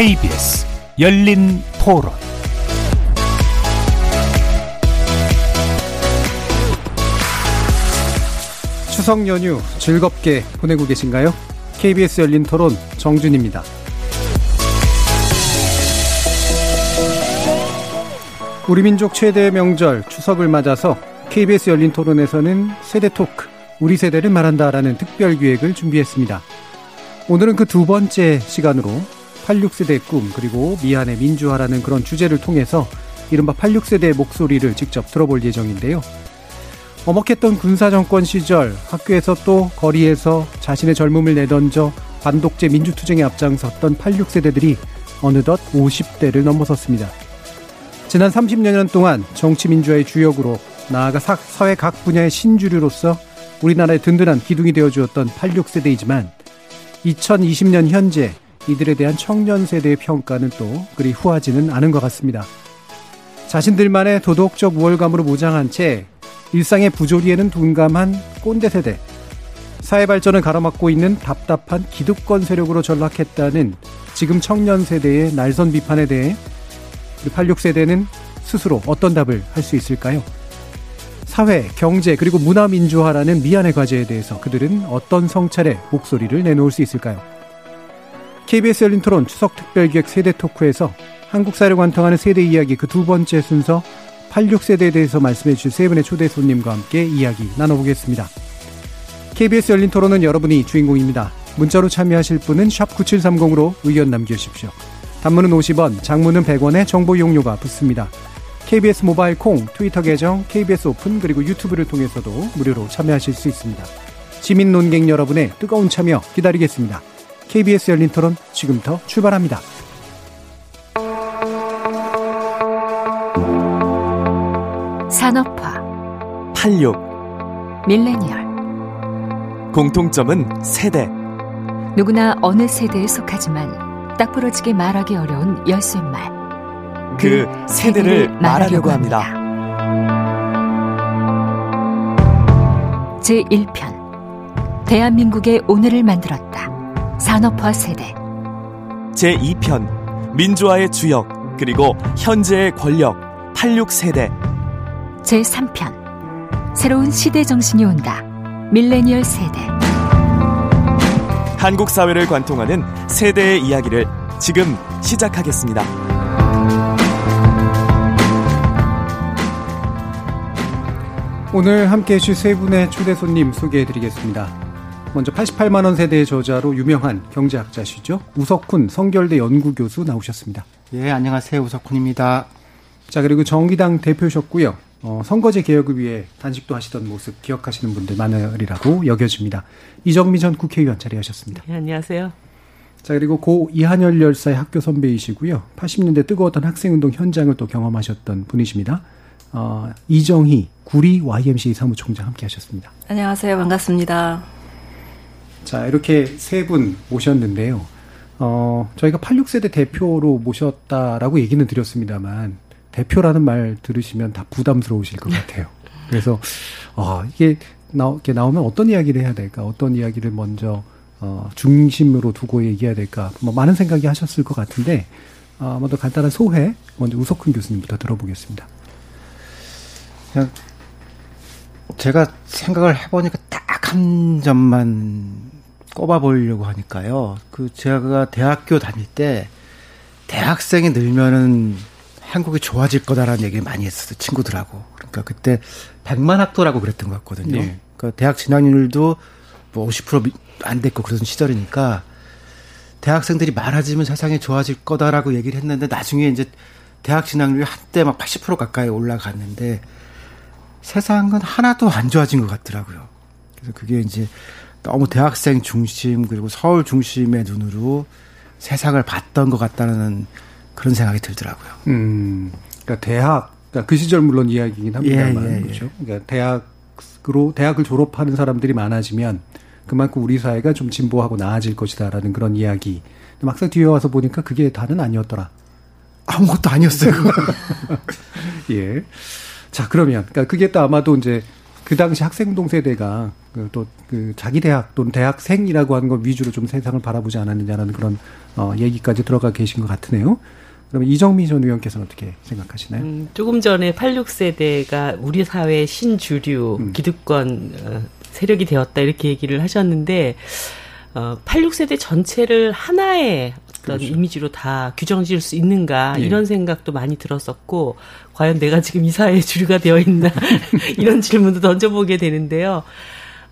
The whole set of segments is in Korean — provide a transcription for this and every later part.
KBS 열린 토론 추석 연휴 즐겁게 보내고 계신가요? KBS 열린 토론 정준입니다. 우리 민족 최대의 명절 추석을 맞아서 KBS 열린 토론에서는 세대 토크, 우리 세대를 말한다라는 특별 기획을 준비했습니다. 오늘은 그 두 번째 시간으로 86세대의 꿈 그리고 미안의 민주화라는 그런 주제를 통해서 이른바 86세대의 목소리를 직접 들어볼 예정인데요. 어먹했던 군사정권 시절 학교에서 또 거리에서 자신의 젊음을 내던져 반독재 민주투쟁에 앞장섰던 86세대들이 어느덧 50대를 넘어섰습니다. 지난 30년 동안 정치민주화의 주역으로 나아가 사회 각 분야의 신주류로서 우리나라의 든든한 기둥이 되어주었던 86세대이지만 2020년 현재 이들에 대한 청년 세대의 평가는 또 그리 후하지는 않은 것 같습니다. 자신들만의 도덕적 우월감으로 무장한 채 일상의 부조리에는 둔감한 꼰대 세대, 사회 발전을 가로막고 있는 답답한 기득권 세력으로 전락했다는 지금 청년 세대의 날선 비판에 대해 86세대는 스스로 어떤 답을 할 수 있을까요? 사회, 경제, 그리고 문화 민주화라는 미안의 과제에 대해서 그들은 어떤 성찰의 목소리를 내놓을 수 있을까요? KBS 열린 토론 추석 특별기획 세대 토크에서 한국 사회를 관통하는 세대 이야기 그 두 번째 순서 86세대에 대해서 말씀해 주실 세 분의 초대 손님과 함께 이야기 나눠보겠습니다. KBS 열린 토론은 여러분이 주인공입니다. 문자로 참여하실 분은 9730으로 의견 남겨주십시오. 단문은 50원, 장문은 100원의 정보 이용료가 붙습니다. KBS 모바일 콩, 트위터 계정, KBS 오픈 그리고 유튜브를 통해서도 무료로 참여하실 수 있습니다. 시민 논객 여러분의 뜨거운 참여 기다리겠습니다. KBS 열린 토론 지금부터 출발합니다. 산업화 86 밀레니얼 공통점은 세대 누구나 어느 세대에 속하지만 딱 부러지게 말하기 어려운 열쇠말 그 세대를 말하려고 합니다. 제1편 대한민국의 오늘을 만들었다. 산업화 세대 제2편 민주화의 주역 그리고 현재의 권력 86세대 제3편 새로운 시대 정신이 온다. 밀레니얼 세대 한국 사회를 관통하는 세대의 이야기를 지금 시작하겠습니다. 오늘 함께 해주실 세 분의 초대 손님 소개해 드리겠습니다. 먼저 88만 원 세대의 저자로 유명한 경제학자시죠. 우석훈 성결대 연구교수 나오셨습니다. 예, 안녕하세요. 우석훈입니다. 자, 그리고 정의당 대표셨고요. 어, 선거제 개혁을 위해 단식도 하시던 모습 기억하시는 분들 많으리라고 여겨집니다. 이정미 전 국회의원 자리하셨습니다. 네, 안녕하세요. 자, 그리고 고 이한열 열사의 학교 선배이시고요. 80년대 뜨거웠던 학생운동 현장을 또 경험하셨던 분이십니다. 어, 이정희 구리 YMC 사무총장 함께 하셨습니다. 안녕하세요. 반갑습니다. 자, 이렇게 세 분 모셨는데요. 어, 저희가 86세대 대표로 모셨다라고 얘기는 드렸습니다만, 대표라는 말 들으시면 다 부담스러우실 것 같아요. 그래서, 어, 이게 나, 이렇게 나오면 어떤 이야기를 해야 될까? 어떤 이야기를 먼저, 어, 중심으로 두고 얘기해야 될까? 뭐, 많은 생각이 하셨을 것 같은데, 어, 먼저 간단한 소회, 먼저 우석훈 교수님부터 들어보겠습니다. 그냥 제가 생각을 해보니까 딱 한 점만 꼽아 보려고 하니까요. 그 제가 대학교 다닐 때 대학생이 늘면은 한국이 좋아질 거다라는 얘기를 많이 했었어요. 친구들하고. 그러니까 그때 백만 학도라고 그랬던 것 같거든요. 네. 그러니까 대학 진학률도 뭐 50%안 됐고 그러던 시절이니까 대학생들이 많아지면 세상이 좋아질 거다라고 얘기를 했는데 나중에 이제 대학 진학률이 한때 막 80% 가까이 올라갔는데 세상은 하나도 안 좋아진 것 같더라고요. 그래서 그게 이제 너무 대학생 중심 그리고 서울 중심의 눈으로 세상을 봤던 것 같다는 그런 생각이 들더라고요. 음, 그러니까 대학, 그러니까 그 시절 물론 이야기긴 합니다만, 예, 예, 예. 그렇죠. 그러니까 대학으로 대학을 졸업하는 사람들이 많아지면 그만큼 우리 사회가 좀 진보하고 나아질 것이다라는 그런 이야기. 막상 뒤에 와서 보니까 그게 다는 아니었더라. 아무것도 아니었어요. 예. 자, 그러면, 그러니까 그게 또 아마도 이제 그 당시 학생동 세대가 그또그 자기 대학 또는 대학생이라고 하는 것 위주로 좀 세상을 바라보지 않았느냐라는 그런 어 얘기까지 들어가 계신 것 같으네요. 그러면 이정미 전 의원께서는 어떻게 생각하시나요? 음, 조금 전에 86세대가 우리 사회의 신주류 음. 기득권 어, 세력이 되었다 이렇게 얘기를 하셨는데 어, 86세대 전체를 하나의 어떤 그렇죠. 이미지로 다 규정 지을 수 있는가 예. 이런 생각도 많이 들었었고 과연 내가 지금 이 사회의 주류가 되어 있나 이런 질문도 던져보게 되는데요.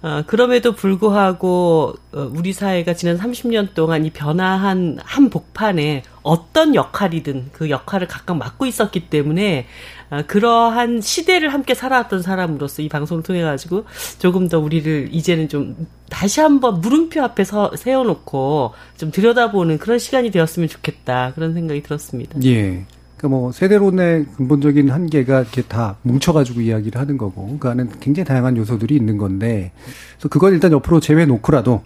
어, 그럼에도 불구하고 어, 우리 사회가 지난 30년 동안 이 변화한 한 복판에 어떤 역할이든 그 역할을 각각 맡고 있었기 때문에 어, 그러한 시대를 함께 살아왔던 사람으로서 이 방송을 통해 가지고 조금 더 우리를 이제는 좀 다시 한번 물음표 앞에 서 세워놓고 좀 들여다보는 그런 시간이 되었으면 좋겠다 그런 생각이 들었습니다. 예. 그러니까 뭐 세대론의 근본적인 한계가 이렇게 다 뭉쳐가지고 이야기를 하는 거고, 그 안에 굉장히 다양한 요소들이 있는 건데, 그래서 그걸 일단 옆으로 제외 놓고라도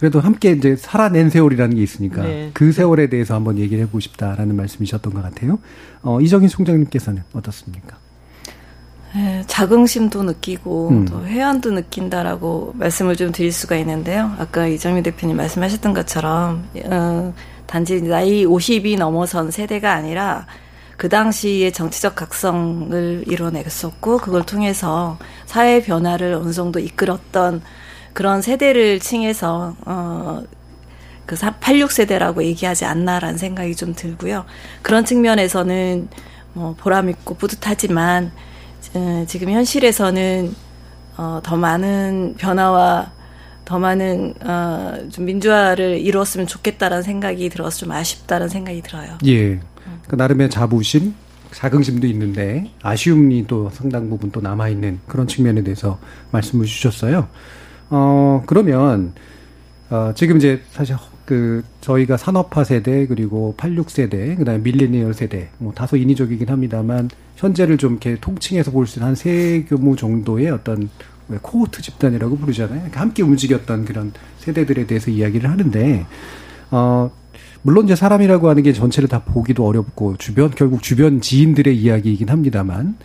그래도 함께 이제 살아낸 세월이라는 게 있으니까 네. 그 세월에 대해서 한번 얘기를 해보고 싶다라는 말씀이셨던 것 같아요. 어, 이정희 총장님께서는 어떻습니까? 네, 자긍심도 느끼고 음. 또 회한도 느낀다라고 말씀을 좀 드릴 수가 있는데요. 아까 이정미 대표님 말씀하셨던 것처럼 어, 단지 나이 50이 넘어선 세대가 아니라 그 당시의 정치적 각성을 이뤄냈었고 그걸 통해서 사회 변화를 어느 정도 이끌었던 그런 세대를 칭해서 어 그 86세대라고 얘기하지 않나라는 생각이 좀 들고요. 그런 측면에서는 뭐 보람 있고 뿌듯하지만 어, 지금 현실에서는 어 더 많은 변화와 더 많은 어, 좀 민주화를 이루었으면 좋겠다라는 생각이 들어서 좀 아쉽다는 생각이 들어요. 예. 그 나름의 자부심, 자긍심도 있는데 아쉬움이 또 상당 부분 또 남아 있는 그런 측면에 대해서 말씀을 주셨어요. 어 그러면 어 지금 이제 사실 그 저희가 산업화 세대 그리고 86세대 그다음에 밀레니얼 세대 뭐 다소 인위적이긴 합니다만 현재를 좀 이렇게 통칭해서 볼 수 있는 한 세 규모 정도의 어떤 코호트 집단이라고 부르잖아요. 함께 움직였던 그런 세대들에 대해서 이야기를 하는데, 어, 물론 이제 사람이라고 하는 게 전체를 다 보기도 어렵고 주변 결국 주변 지인들의 이야기이긴 합니다만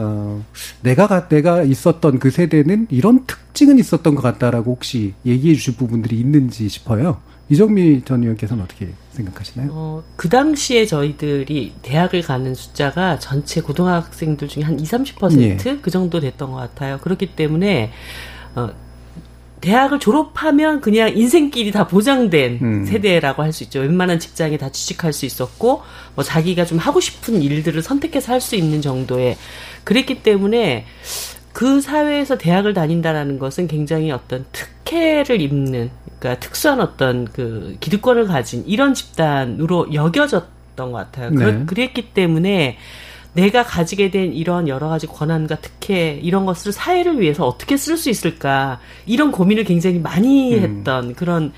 어 내가 내가 있었던 그 세대는 이런 특징은 있었던 것 같다라고 혹시 얘기해 주실 부분들이 있는지 싶어요. 이정미 전 의원께서는 어떻게 생각하시나요? 어, 그 당시에 저희들이 대학을 가는 숫자가 전체 고등학생들 중에 한 20, 30%그 예. 정도 됐던 것 같아요. 그렇기 때문에 어, 대학을 졸업하면 그냥 인생길이 다 보장된 음. 세대라고 할 수 있죠. 웬만한 직장에 다 취직할 수 있었고, 뭐 자기가 좀 하고 싶은 일들을 선택해서 할 수 있는 정도의 그랬기 때문에 그 사회에서 대학을 다닌다라는 것은 굉장히 어떤 특혜를 입는, 그러니까 특수한 어떤 그 기득권을 가진 이런 집단으로 여겨졌던 것 같아요. 네. 그랬기 때문에 내가 가지게 된 이런 여러 가지 권한과 특혜 이런 것을 사회를 위해서 어떻게 쓸 수 있을까 이런 고민을 굉장히 많이 음. 했던 그런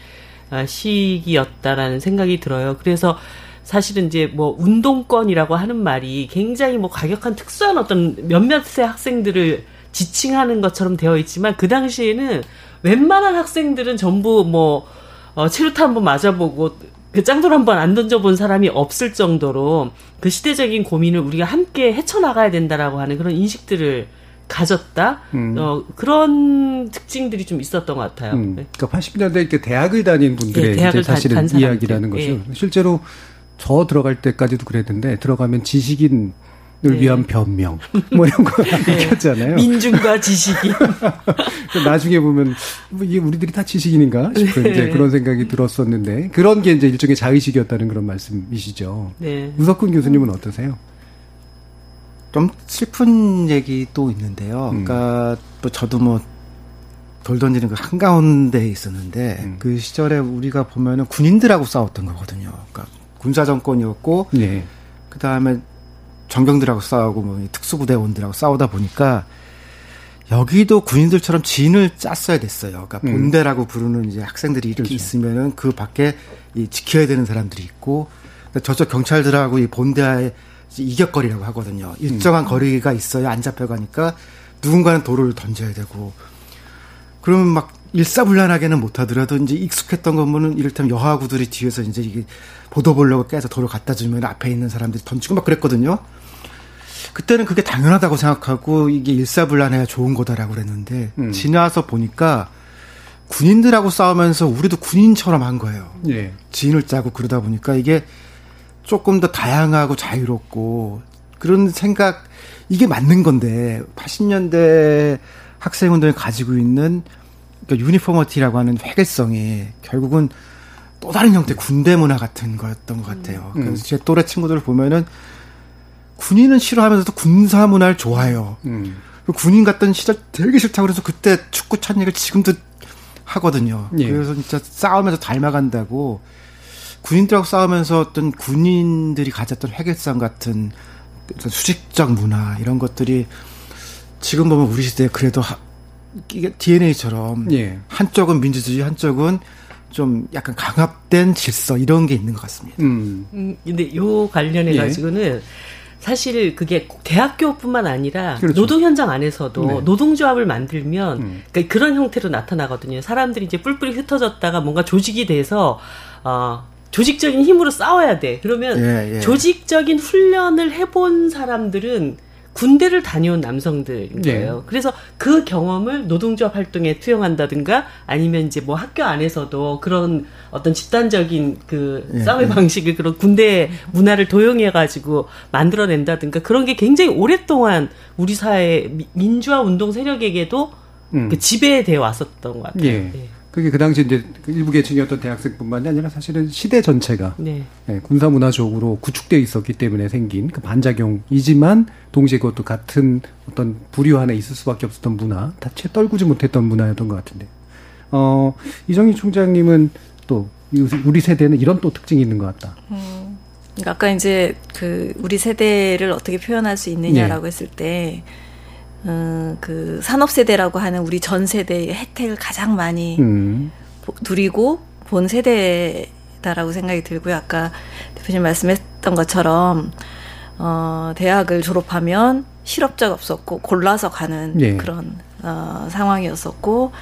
아, 시기였다라는 생각이 들어요. 그래서 사실은 이제 뭐 운동권이라고 하는 말이 굉장히 뭐 과격한 특수한 어떤 몇몇의 학생들을 지칭하는 것처럼 되어 있지만 그 당시에는 웬만한 학생들은 전부 뭐 어, 체류탄 한번 맞아보고 그 짱돌 한번 안 던져본 사람이 없을 정도로 그 시대적인 고민을 우리가 함께 헤쳐나가야 된다라고 하는 그런 인식들을 가졌다. 음. 어, 그런 특징들이 좀 있었던 것 같아요. 음. 네. 그러니까 80년대 이렇게 대학을 다닌 분들의 네, 이제 사실은 이야기라는 거죠. 네. 실제로 저 들어갈 때까지도 그랬는데 들어가면 지식인 을 네. 위한 변명 뭐 이런 거 얘기했잖아요. 민중과 지식인. 나중에 보면 뭐 이게 우리들이 다 지식인인가 싶은 네. 이제 그런 생각이 들었었는데 그런 게 이제 일종의 자의식이었다는 그런 말씀이시죠. 네. 우석훈 교수님은 어떠세요? 좀 슬픈 얘기도 있는데요. 음. 그러니까 뭐 저도 뭐 돌 던지는 그 한가운데에 있었는데 음. 그 시절에 우리가 보면은 군인들하고 싸웠던 거거든요. 그러니까 군사 정권이었고 네. 그 다음에 정경들하고 싸우고 뭐 특수부대원들하고 싸우다 보니까 여기도 군인들처럼 진을 짰어야 됐어요. 그러니까 음. 본대라고 부르는 이제 학생들이 이렇게 그렇죠. 있으면은 그 밖에 이 지켜야 되는 사람들이 있고 그러니까 저쪽 경찰들하고 이 본대의 이격거리라고 하거든요. 일정한 음. 거리가 있어야 안 잡혀가니까 누군가는 돌을 던져야 되고 그러면 막 일사불란하게는 못하더라도 이제 익숙했던 거면은 이를테면 여하구들이 뒤에서 이제 이게 보도 보려고 깨서 돌을 갖다 주면 앞에 있는 사람들이 던지고 막 그랬거든요. 그때는 그게 당연하다고 생각하고 이게 일사불란해야 좋은 거다라고 그랬는데 음. 지나서 보니까 군인들하고 싸우면서 우리도 군인처럼 한 거예요. 예. 지인을 짜고 그러다 보니까 이게 조금 더 다양하고 자유롭고 그런 생각 이게 맞는 건데 80년대 학생 운동이 가지고 있는 그러니까 유니포머티라고 하는 회계성이 결국은 또 다른 형태 군대 문화 같은 거였던 것 같아요. 음. 그래서 제 또래 친구들을 보면은 군인은 싫어하면서도 군사 문화를 좋아해요. 음. 군인 갔던 시절 되게 싫다고 그래서 그때 축구 찬 얘기를 지금도 하거든요. 예. 그래서 진짜 싸우면서 닮아간다고 군인들하고 싸우면서 어떤 군인들이 가졌던 회계성 같은 수직적 문화 이런 것들이 지금 보면 우리 시대에 그래도 하, 이게 DNA처럼 예. 한쪽은 민주주의 한쪽은 좀 약간 강압된 질서 이런 게 있는 것 같습니다. 음. 음 근데 요 관련해 예. 가지고는 사실 그게 대학교뿐만 아니라 그렇죠. 노동 현장 안에서도 네. 노동조합을 만들면 음. 그러니까 그런 형태로 나타나거든요. 사람들이 이제 뿔뿔이 흩어졌다가 뭔가 조직이 돼서 어 조직적인 힘으로 싸워야 돼. 그러면 예, 예. 조직적인 훈련을 해본 사람들은 군대를 다녀온 남성들인 네. 거예요. 네. 그래서 그 경험을 노동조합 활동에 투영한다든가 아니면 이제 뭐 학교 안에서도 그런 어떤 집단적인 그 네. 싸움의 방식을 그런 군대 문화를 도용해 가지고 만들어낸다든가 그런 게 굉장히 오랫동안 우리 사회 민주화 운동 세력에게도 음. 그 지배돼 왔었던 것 같아요. 예. 네. 그게 그 당시 이제 그 일부 계층이었던 대학생뿐만이 아니라 사실은 시대 전체가 네. 네, 군사 문화적으로 구축되어 있었기 때문에 생긴 그 반작용이지만 동시에 그것도 같은 어떤 부류 안에 있을 수밖에 없었던 문화, 다채 떨구지 못했던 문화였던 것 같은데. 어, 이정희 총장님은 또 우리 세대는 이런 또 특징이 있는 것 같다. 음, 그러니까 아까 이제 그 우리 세대를 어떻게 표현할 수 있느냐라고 네. 했을 때 어, 그 산업 세대라고 하는 우리 전 세대의 혜택을 가장 많이 음. 누리고 본 세대다라고 생각이 들고요. 아까 대표님 말씀했던 것처럼 어, 대학을 졸업하면 실업자가 없었고 골라서 가는 예. 그런 어, 상황이었었고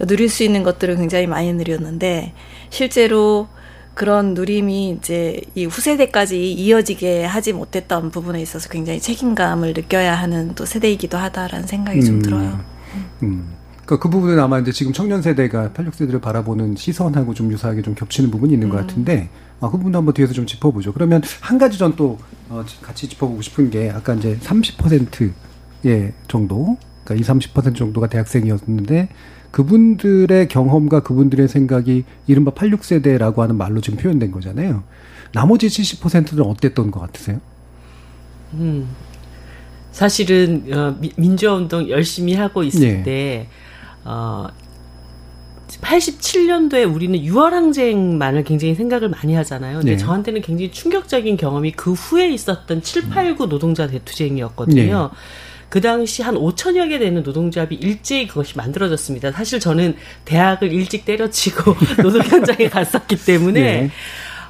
누릴 수 있는 것들을 굉장히 많이 누렸는데 실제로 그런 누림이 이제 이 후세대까지 이어지게 하지 못했던 부분에 있어서 굉장히 책임감을 느껴야 하는 또 세대이기도 하다라는 생각이 음. 좀 들어요. 음. 그러니까 그 부분은 아마 이제 지금 청년 세대가 86세대를 바라보는 시선하고 좀 유사하게 좀 겹치는 부분이 있는 음. 것 같은데 아, 그 부분도 한번 뒤에서 좀 짚어보죠. 그러면 한 가지 전 또 어, 같이 짚어보고 싶은 게 아까 이제 30%의 정도, 그러니까 20, 30% 정도가 대학생이었는데 그분들의 경험과 그분들의 생각이 이른바 86세대라고 하는 말로 지금 표현된 거잖아요. 나머지 70%는 어땠던 것 같으세요? 음. 사실은 어, 민주화 운동 열심히 하고 있을 네. 때 어, 87년도에 우리는 6월 항쟁만을 굉장히 생각을 많이 하잖아요. 근데 네. 저한테는 굉장히 충격적인 경험이 그 후에 있었던 7, 8, 9 노동자 대투쟁이었거든요. 네. 그 당시 한 5천여 개 되는 노동조합이 일제히 그것이 만들어졌습니다. 사실 저는 대학을 일찍 때려치고 노동 현장에 갔었기 때문에 네.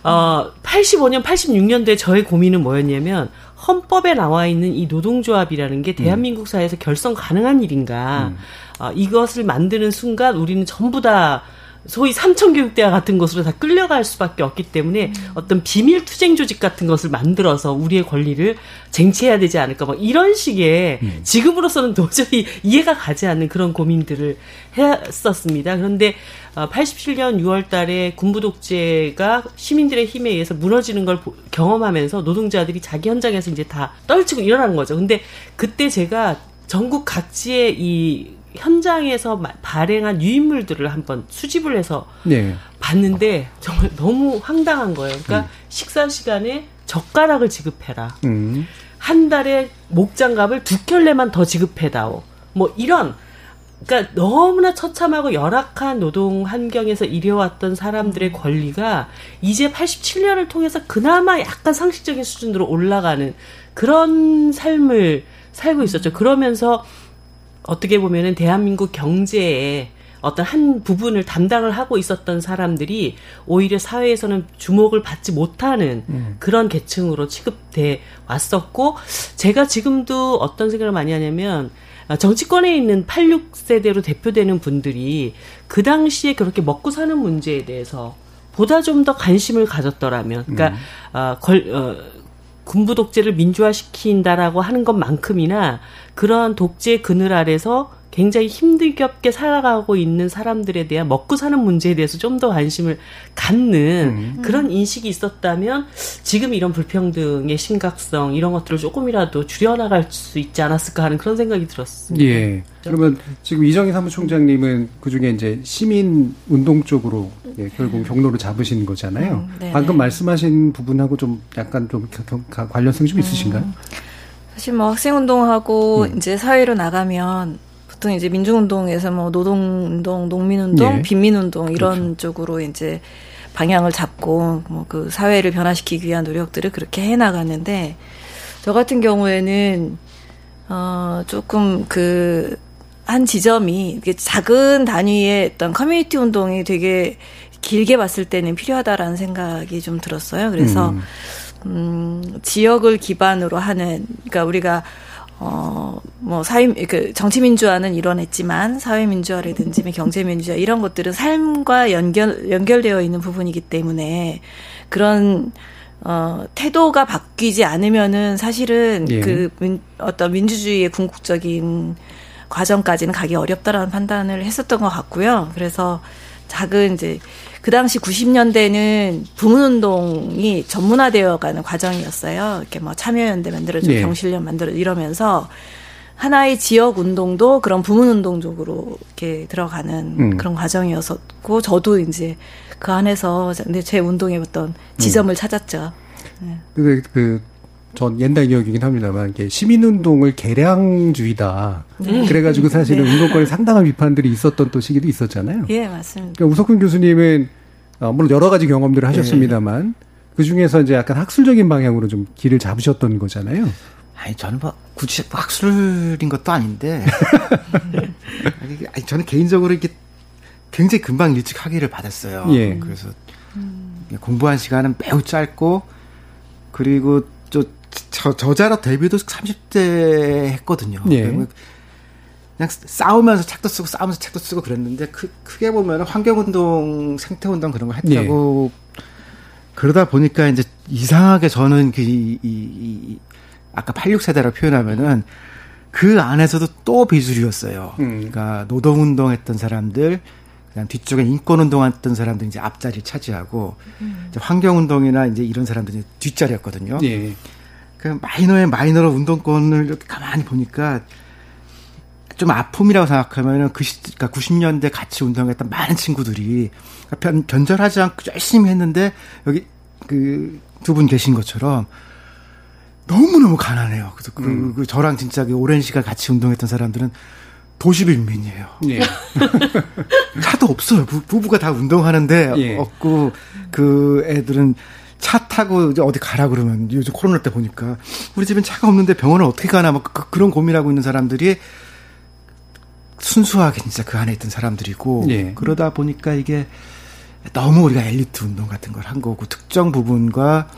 어 85년 86년도에 저의 고민은 뭐였냐면 헌법에 나와 있는 이 노동조합이라는 게 대한민국 사회에서 결성 가능한 일인가? 음. 어, 이것을 만드는 순간 우리는 전부 다 소위 삼천교육대와 같은 것으로 다 끌려갈 수밖에 없기 때문에 음. 어떤 비밀 투쟁 조직 같은 것을 만들어서 우리의 권리를 쟁취해야 되지 않을까 막 이런 식의 음. 지금으로서는 도저히 이해가 가지 않는 그런 고민들을 했었습니다. 그런데 87년 어, 6월 달에 군부 독재가 시민들의 힘에 의해서 무너지는 걸 경험하면서 노동자들이 자기 현장에서 이제 다 떨치고 일어난 거죠. 근데 그때 제가 전국 각지의 이 현장에서 발행한 유인물들을 한번 수집을 해서 네. 봤는데 정말 너무 황당한 거예요. 그러니까 음. 식사 시간에 젓가락을 지급해라. 음. 한 달에 목장갑을 두 켤레만 더 지급해다오. 뭐 이런 그러니까 너무나 처참하고 열악한 노동 환경에서 일해왔던 사람들의 음. 권리가 이제 87년을 통해서 그나마 약간 상식적인 수준으로 올라가는 그런 삶을 살고 있었죠. 그러면서 어떻게 보면은 대한민국 경제에 어떤 한 부분을 담당을 하고 있었던 사람들이 오히려 사회에서는 주목을 받지 못하는 음. 그런 계층으로 취급돼 왔었고 제가 지금도 어떤 생각을 많이 하냐면 정치권에 있는 86세대로 대표되는 분들이 그 당시에 그렇게 먹고 사는 문제에 대해서 보다 좀 더 관심을 가졌더라면 그러니까 음. 어, 걸, 어, 군부 독재를 민주화시킨다라고 하는 것만큼이나 그러한 독재 그늘 아래서 굉장히 힘들게 살아가고 있는 사람들에 대한 먹고 사는 문제에 대해서 좀 더 관심을 갖는 음. 그런 인식이 있었다면 지금 이런 불평등의 심각성 이런 것들을 조금이라도 줄여나갈 수 있지 않았을까 하는 그런 생각이 들었습니다. 예. 그러면 지금 이정희 사무총장님은 그 중에 이제 시민 운동 쪽으로 예, 결국 경로를 잡으신 거잖아요. 음, 방금 말씀하신 부분하고 좀 약간 좀 관련성이 좀 있으신가요? 음. 사실 뭐 학생 운동하고 음. 이제 사회로 나가면 보통 이제 민주운동에서 뭐 노동운동, 농민운동, 예. 빈민운동 이런 그렇죠. 쪽으로 이제 방향을 잡고 뭐 그 사회를 변화시키기 위한 노력들을 그렇게 해 나갔는데 저 같은 경우에는 어 조금 그 한 지점이 작은 단위의 어떤 커뮤니티 운동이 되게 길게 봤을 때는 필요하다라는 생각이 좀 들었어요. 그래서 음, 음 지역을 기반으로 하는 그러니까 우리가 어, 뭐, 사회, 그, 정치민주화는 이뤄냈지만, 사회민주화라든지 뭐 경제민주화, 이런 것들은 삶과 연결, 연결되어 있는 부분이기 때문에, 그런, 어, 태도가 바뀌지 않으면은 사실은 예. 그, 민, 어떤 민주주의의 궁극적인 과정까지는 가기 어렵다라는 판단을 했었던 것 같고요. 그래서 작은 이제, 그 당시 90년대는 부문운동이 전문화되어가는 과정이었어요. 이렇게 뭐 참여연대 만들어줘, 네. 경실련 만들어 이러면서 하나의 지역 운동도 그런 부문 운동 쪽으로 이렇게 들어가는 음. 그런 과정이었었고 저도 이제 그 안에서 제 운동의 어떤 지점을 음. 찾았죠. 네. 근데 그, 전 옛날 기억이긴 합니다만 이게 시민운동을 개량주의다. 네. 그래가지고 사실은 네. 운동권에 상당한 비판들이 있었던 또 시기도 있었잖아요. 예, 맞습니다. 그러니까 우석훈 교수님은 어, 물론 여러 가지 경험들을 하셨습니다만 네. 그 중에서 이제 약간 학술적인 방향으로 좀 길을 잡으셨던 거잖아요. 아니 저는 뭐 굳이 뭐 학술인 것도 아닌데 아니, 저는 개인적으로 이렇게 굉장히 금방 일찍 학위를 받았어요. 예. 그래서 음. 공부한 시간은 매우 짧고 그리고 또 저, 저자로 데뷔도 30대 했거든요. 예. 그냥 싸우면서 책도 쓰고 싸우면서 책도 쓰고 그랬는데 크, 크게 보면 환경운동, 생태운동 그런 거 했다고 예. 그러다 보니까 이제 이상하게 저는 그 이, 이, 이 아까 86세대라고 표현하면은 그 안에서도 또 비주류였어요. 음. 그러니까 노동운동 했던 사람들, 그다음 뒤쪽에 인권운동 했던 사람들 이제 앞자리 차지하고 음. 이제 환경운동이나 이제 이런 사람들이 뒷자리였거든요. 예. 그 마이너의 마이너로 운동권을 이렇게 가만히 보니까 좀 아픔이라고 생각하면은 그 시, 그러니까 90년대 같이 운동했던 많은 친구들이 변, 변절하지 않고 열심히 했는데 여기 그 두 분 계신 것처럼 너무너무 가난해요. 그래서 그, 음. 그 저랑 진짜 그 오랜 시간 같이 운동했던 사람들은 도시 빈민이에요. 예. 차도 없어요. 부, 부가 다 운동하는데 예. 없고 그 애들은 차 타고 이제 어디 가라 그러면 요즘 코로나 때 보니까 우리 집엔 차가 없는데 병원을 어떻게 가나 막 그, 그런 고민하고 있는 사람들이 순수하게 진짜 그 안에 있던 사람들이고 예. 그러다 보니까 이게 너무 우리가 엘리트 운동 같은 걸 한 거고 특정 부분과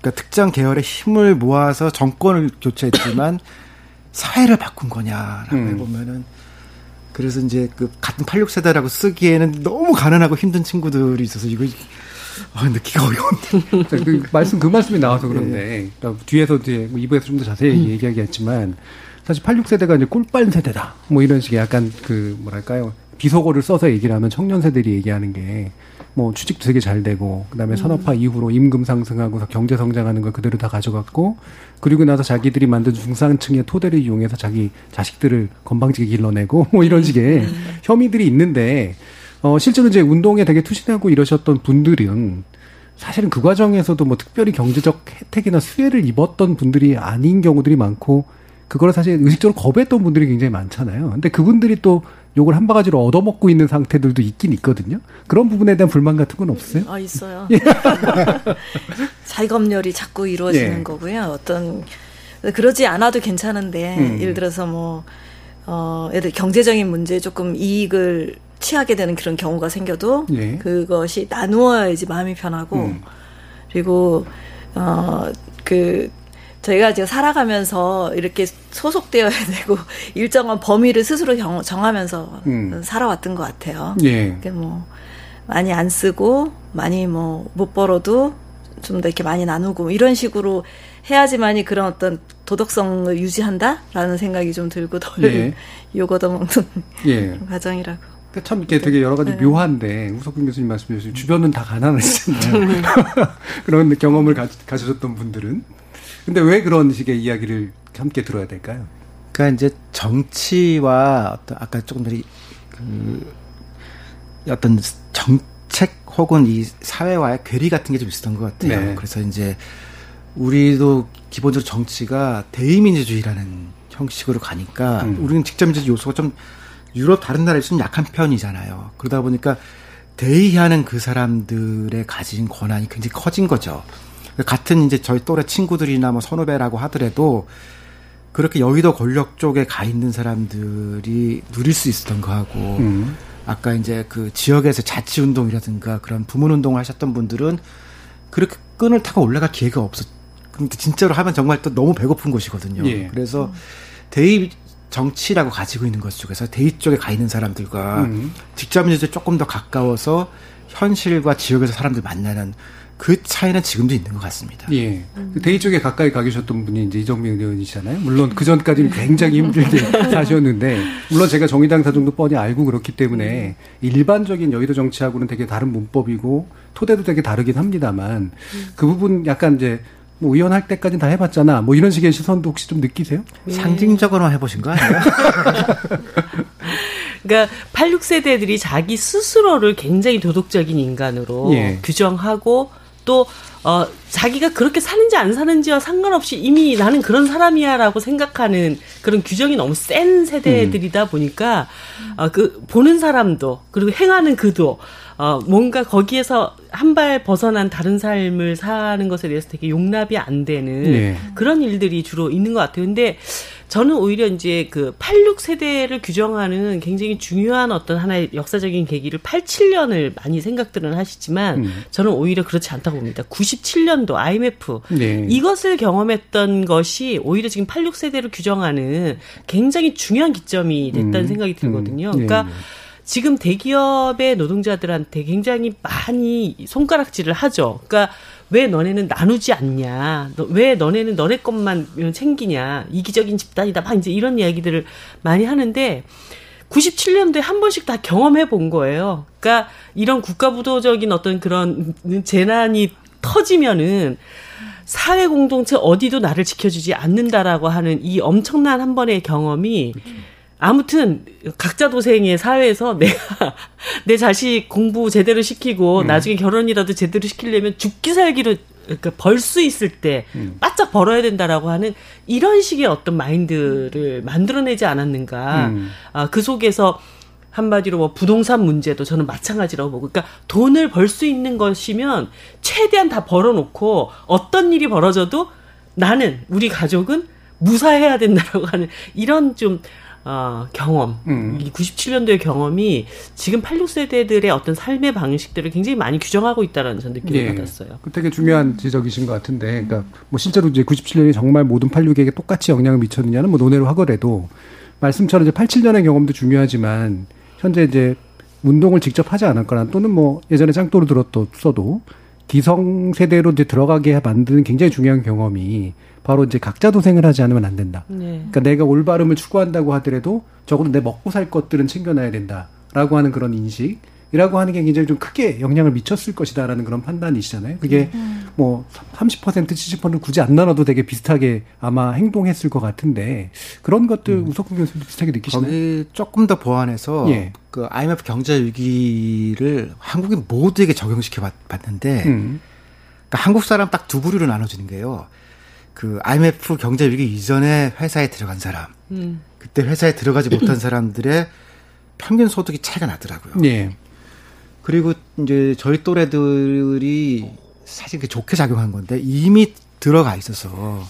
그러니까 특정 계열의 힘을 모아서 정권을 교체했지만 사회를 바꾼 거냐라고 음. 해보면은 그래서 이제 그 같은 86세대라고 쓰기에는 너무 가난하고 힘든 친구들이 있어서 이거 아, 느끼가 어려운데. 그 말씀, 그 말씀이 나와서 그런데, 네. 그러니까 뒤에서 이제 2부에서 뭐좀더 자세히 음. 얘기하겠지만, 사실 86세대가 이제 꿀빨 세대다. 뭐 이런 식의 약간 그, 뭐랄까요. 비속어를 써서 얘기를 하면 청년 세대들이 얘기하는 게, 뭐 취직도 되게 잘 되고 그다음에 음. 산업화 이후로 임금 상승하고 경제 성장하는 걸 그대로 다 가져갔고 그리고 나서 자기들이 만든 중산층의 토대를 이용해서 자기 자식들을 건방지게 길러내고 뭐 이런 식의 음. 혐의들이 있는데 어 실제로 이제 운동에 되게 투신하고 이러셨던 분들은 사실은 그 과정에서도 뭐 특별히 경제적 혜택이나 수혜를 입었던 분들이 아닌 경우들이 많고 그걸 사실 의식적으로 거부했던 분들이 굉장히 많잖아요. 근데 그분들이 또 욕을 한 바가지로 얻어먹고 있는 상태들도 있긴 있거든요. 그런 부분에 대한 불만 같은 건 없어요? 아, 있어요. 예. 자기검열이 자꾸 이루어지는 예. 거고요. 어떤, 그러지 않아도 괜찮은데, 음. 예를 들어서 뭐, 어, 애들 경제적인 문제에 조금 이익을 취하게 되는 그런 경우가 생겨도, 예. 그것이 나누어야지 마음이 편하고, 음. 그리고, 어, 그, 저희가 지금 살아가면서 이렇게 소속되어야 되고 일정한 범위를 스스로 정, 하면서 음. 살아왔던 것 같아요. 예. 뭐 많이 안 쓰고 많이 뭐 못 벌어도 좀 더 이렇게 많이 나누고 이런 식으로 해야지만이 그런 어떤 도덕성을 유지한다라는 생각이 좀 들고 덜 예. 요거더 먹는 예. 과정이라고. 그러니까 참 이게 되게 여러 가지 네. 묘한데 우석근 교수님 말씀해 주신 주변은 다 가난하시잖아요. 그런 경험을 가, 가지셨던 분들은 근데 왜 그런 식의 이야기를 함께 들어야 될까요? 그러니까 이제 정치와 어떤 아까 조금 전에 그 어떤 정책 혹은 이 사회와의 괴리 같은 게 좀 있었던 것 같아요. 네. 그래서 이제 우리도 기본적으로 정치가 대의민주주의라는 형식으로 가니까 음. 우리는 직접민주주의 요소가 좀 유럽 다른 나라에 좀 약한 편이잖아요. 그러다 보니까 대의하는 그 사람들의 가진 권한이 굉장히 커진 거죠. 같은 이제 저희 또래 친구들이나 뭐 선후배라고 하더라도 그렇게 여의도 권력 쪽에 가 있는 사람들이 누릴 수 있었던 거하고 음. 아까 이제 그 지역에서 자치 운동이라든가 그런 부문 운동을 하셨던 분들은 그렇게 끈을 타고 올라갈 기회가 없었. 그러니까 진짜로 하면 정말 또 너무 배고픈 곳이거든요. 예. 그래서 대의 정치라고 가지고 있는 것 쪽에서 대의 쪽에 가 있는 사람들과 음. 직접민주주의 조금 더 가까워서 현실과 지역에서 사람들 만나는 그 차이는 지금도 있는 것 같습니다. 예. 그 대의 쪽에 가까이 가 계셨던 분이 이제 이정민 의원이시잖아요. 물론 그 전까지는 굉장히 힘들게 사셨는데, 물론 제가 정의당 사정도 뻔히 알고 그렇기 때문에 일반적인 여의도 정치하고는 되게 다른 문법이고 토대도 되게 다르긴 합니다만 그 부분 약간 이제 뭐 의원 할 때까지는 다 해봤잖아. 뭐 이런 식의 시선도 혹시 좀 느끼세요? 상징적으로만 해보신 거 아니에요? 그러니까 86세대들이 자기 스스로를 굉장히 도덕적인 인간으로 예. 규정하고 또 어, 자기가 그렇게 사는지 안 사는지와 상관없이 이미 나는 그런 사람이야라고 생각하는 그런 규정이 너무 센 세대들이다 보니까 어, 그 보는 사람도 그리고 행하는 그도 어, 뭔가 거기에서 한 발 벗어난 다른 삶을 사는 것에 대해서 되게 용납이 안 되는 네. 그런 일들이 주로 있는 것 같아요. 근데 저는 오히려 이제 그 86세대를 규정하는 굉장히 중요한 어떤 하나의 역사적인 계기를 87년을 많이 생각들은 하시지만 음. 저는 오히려 그렇지 않다고 봅니다. 97년도 IMF 네. 이것을 경험했던 것이 오히려 지금 86세대를 규정하는 굉장히 중요한 기점이 됐다는 음. 생각이 들거든요. 음. 그러니까 네, 네. 지금 대기업의 노동자들한테 굉장히 많이 손가락질을 하죠. 그러니까 왜 너네는 나누지 않냐? 너- 왜 너네는 너네 것만 챙기냐? 이기적인 집단이다. 막 이제 이런 이야기들을 많이 하는데 97년도에 한 번씩 다 경험해 본 거예요. 그러니까 이런 국가부도적인 어떤 그런 재난이 터지면은 사회 공동체 어디도 나를 지켜주지 않는다라고 하는 이 엄청난 한 번의 경험이 아무튼 각자 도생의 사회에서 내가 내 자식 공부 제대로 시키고 나중에 결혼이라도 제대로 시키려면 죽기 살기로 그러니까 벌 수 있을 때 바짝 벌어야 된다라고 하는 이런 식의 어떤 마인드를 만들어내지 않았는가. 음. 아, 그 속에서 한마디로 뭐 부동산 문제도 저는 마찬가지라고 보고, 그러니까 돈을 벌 수 있는 것이면 최대한 다 벌어놓고 어떤 일이 벌어져도 나는 우리 가족은 무사해야 된다라고 하는 이런 좀 어, 경험, 음. 이 97년도의 경험이 지금 86세대들의 어떤 삶의 방식들을 굉장히 많이 규정하고 있다라는 전 느낌을 예. 받았어요. 그 되게 중요한 지적이신 것 같은데, 그러니까 뭐 실제로 이제 97년이 정말 모든 86에게 똑같이 영향을 미쳤느냐는 뭐 논의로 하더라도 말씀처럼 이제 87년의 경험도 중요하지만 현재 이제 운동을 직접 하지 않았거나 또는 뭐 예전에 짱도로 들었어도 기성 세대로 이제 들어가게 만드는 굉장히 중요한 경험이 바로 이제 각자 도생을 하지 않으면 안 된다. 네. 그러니까 내가 올바름을 추구한다고 하더라도 적어도 내 먹고 살 것들은 챙겨놔야 된다라고 하는 그런 인식 이라고 하는 게 굉장히 좀 크게 영향을 미쳤을 것이다라는 그런 판단이시잖아요. 그게 뭐30% 70% 굳이 안 나눠도 되게 비슷하게 아마 행동했을 것 같은데 그런 것들 우석훈 교수도 비슷하게 느끼시나요? 거기 조금 더 보완해서 예. 그 IMF 경제 위기를 한국인 모두에게 적용시켜 봤- 봤는데 음. 그러니까 한국 사람 딱 두 부류로 나눠지는 게요. 그 IMF 경제 위기 이전에 회사에 들어간 사람, 음. 그때 회사에 들어가지 못한 사람들의 평균 소득이 차이가 나더라고요. 예. 그리고 이제 저희 또래들이 사실 그 좋게 작용한 건데 이미 들어가 있어서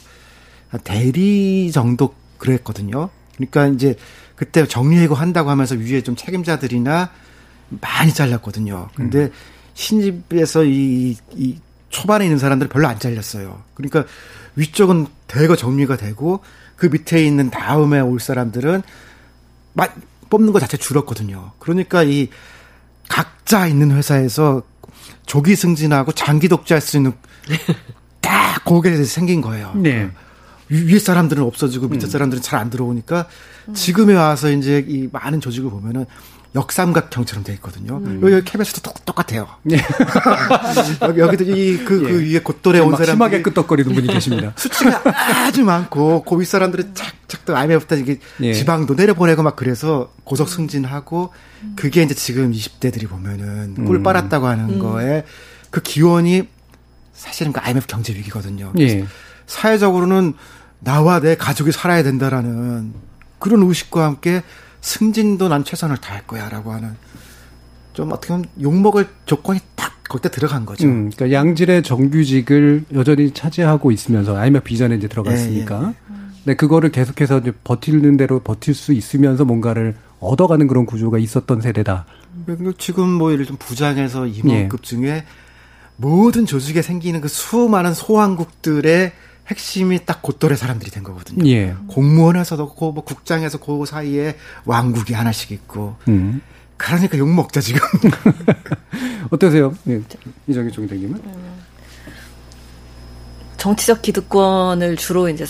한 대리 정도 그랬거든요. 그러니까 이제 그때 정리해고 한다고 하면서 위에 좀 책임자들이나 많이 잘렸거든요. 근데 신집에서 이, 이 초반에 있는 사람들 별로 안 잘렸어요. 그러니까 위쪽은 대거 정리가 되고 그 밑에 있는 다음에 올 사람들은 막 뽑는 것 자체 줄었거든요. 그러니까 이 각자 있는 회사에서 조기 승진하고 장기 독재할 수 있는 딱 거기에 생긴 거예요. 네. 위에 사람들은 없어지고 밑에 음. 사람들은 잘 안 들어오니까 지금에 와서 이제 이 많은 조직을 보면은 역삼각형처럼 돼 있거든요. 음. 여기 KBS도 똑같아요. 네. 여기, 여기도 이, 그, 그 예. 위에 곧돌에 온 사람. 심하게 끄떡거리는 분이 계십니다. 수치가 아주 많고, 그 윗사람들은 착착 또 IMF 때 이게 예. 지방도 내려보내고 막 그래서 고속 승진하고, 그게 이제 지금 20대들이 보면은 꿀 음. 빨았다고 하는 음. 거에 그 기원이 사실은 그 IMF 경제 위기거든요. 예. 사회적으로는 나와 내 가족이 살아야 된다라는 그런 의식과 함께 승진도 난 최선을 다할 거야라고 하는 좀 어떻게 보면 욕먹을 조건이 딱 거기다 들어간 거죠. 음, 그러니까 양질의 정규직을 여전히 차지하고 있으면서 IMF 비전에 이제 들어갔으니까. 네, 예, 예. 네, 그거를 계속해서 이제 버티는 대로 버틸 수 있으면서 뭔가를 얻어가는 그런 구조가 있었던 세대다. 지금 뭐 예를 들면 부장에서 임원급 예. 중에 모든 조직에 생기는 그 수많은 소왕국들의 핵심이 딱 곧돌의 사람들이 된 거거든요. 예. 공무원에서도 그뭐 국장에서 그 사이에 왕국이 하나씩 있고. 음. 그러니까 욕 먹자 지금. 어떠세요, 네. 이정희 총장님은? 정치적 기득권을 주로 이제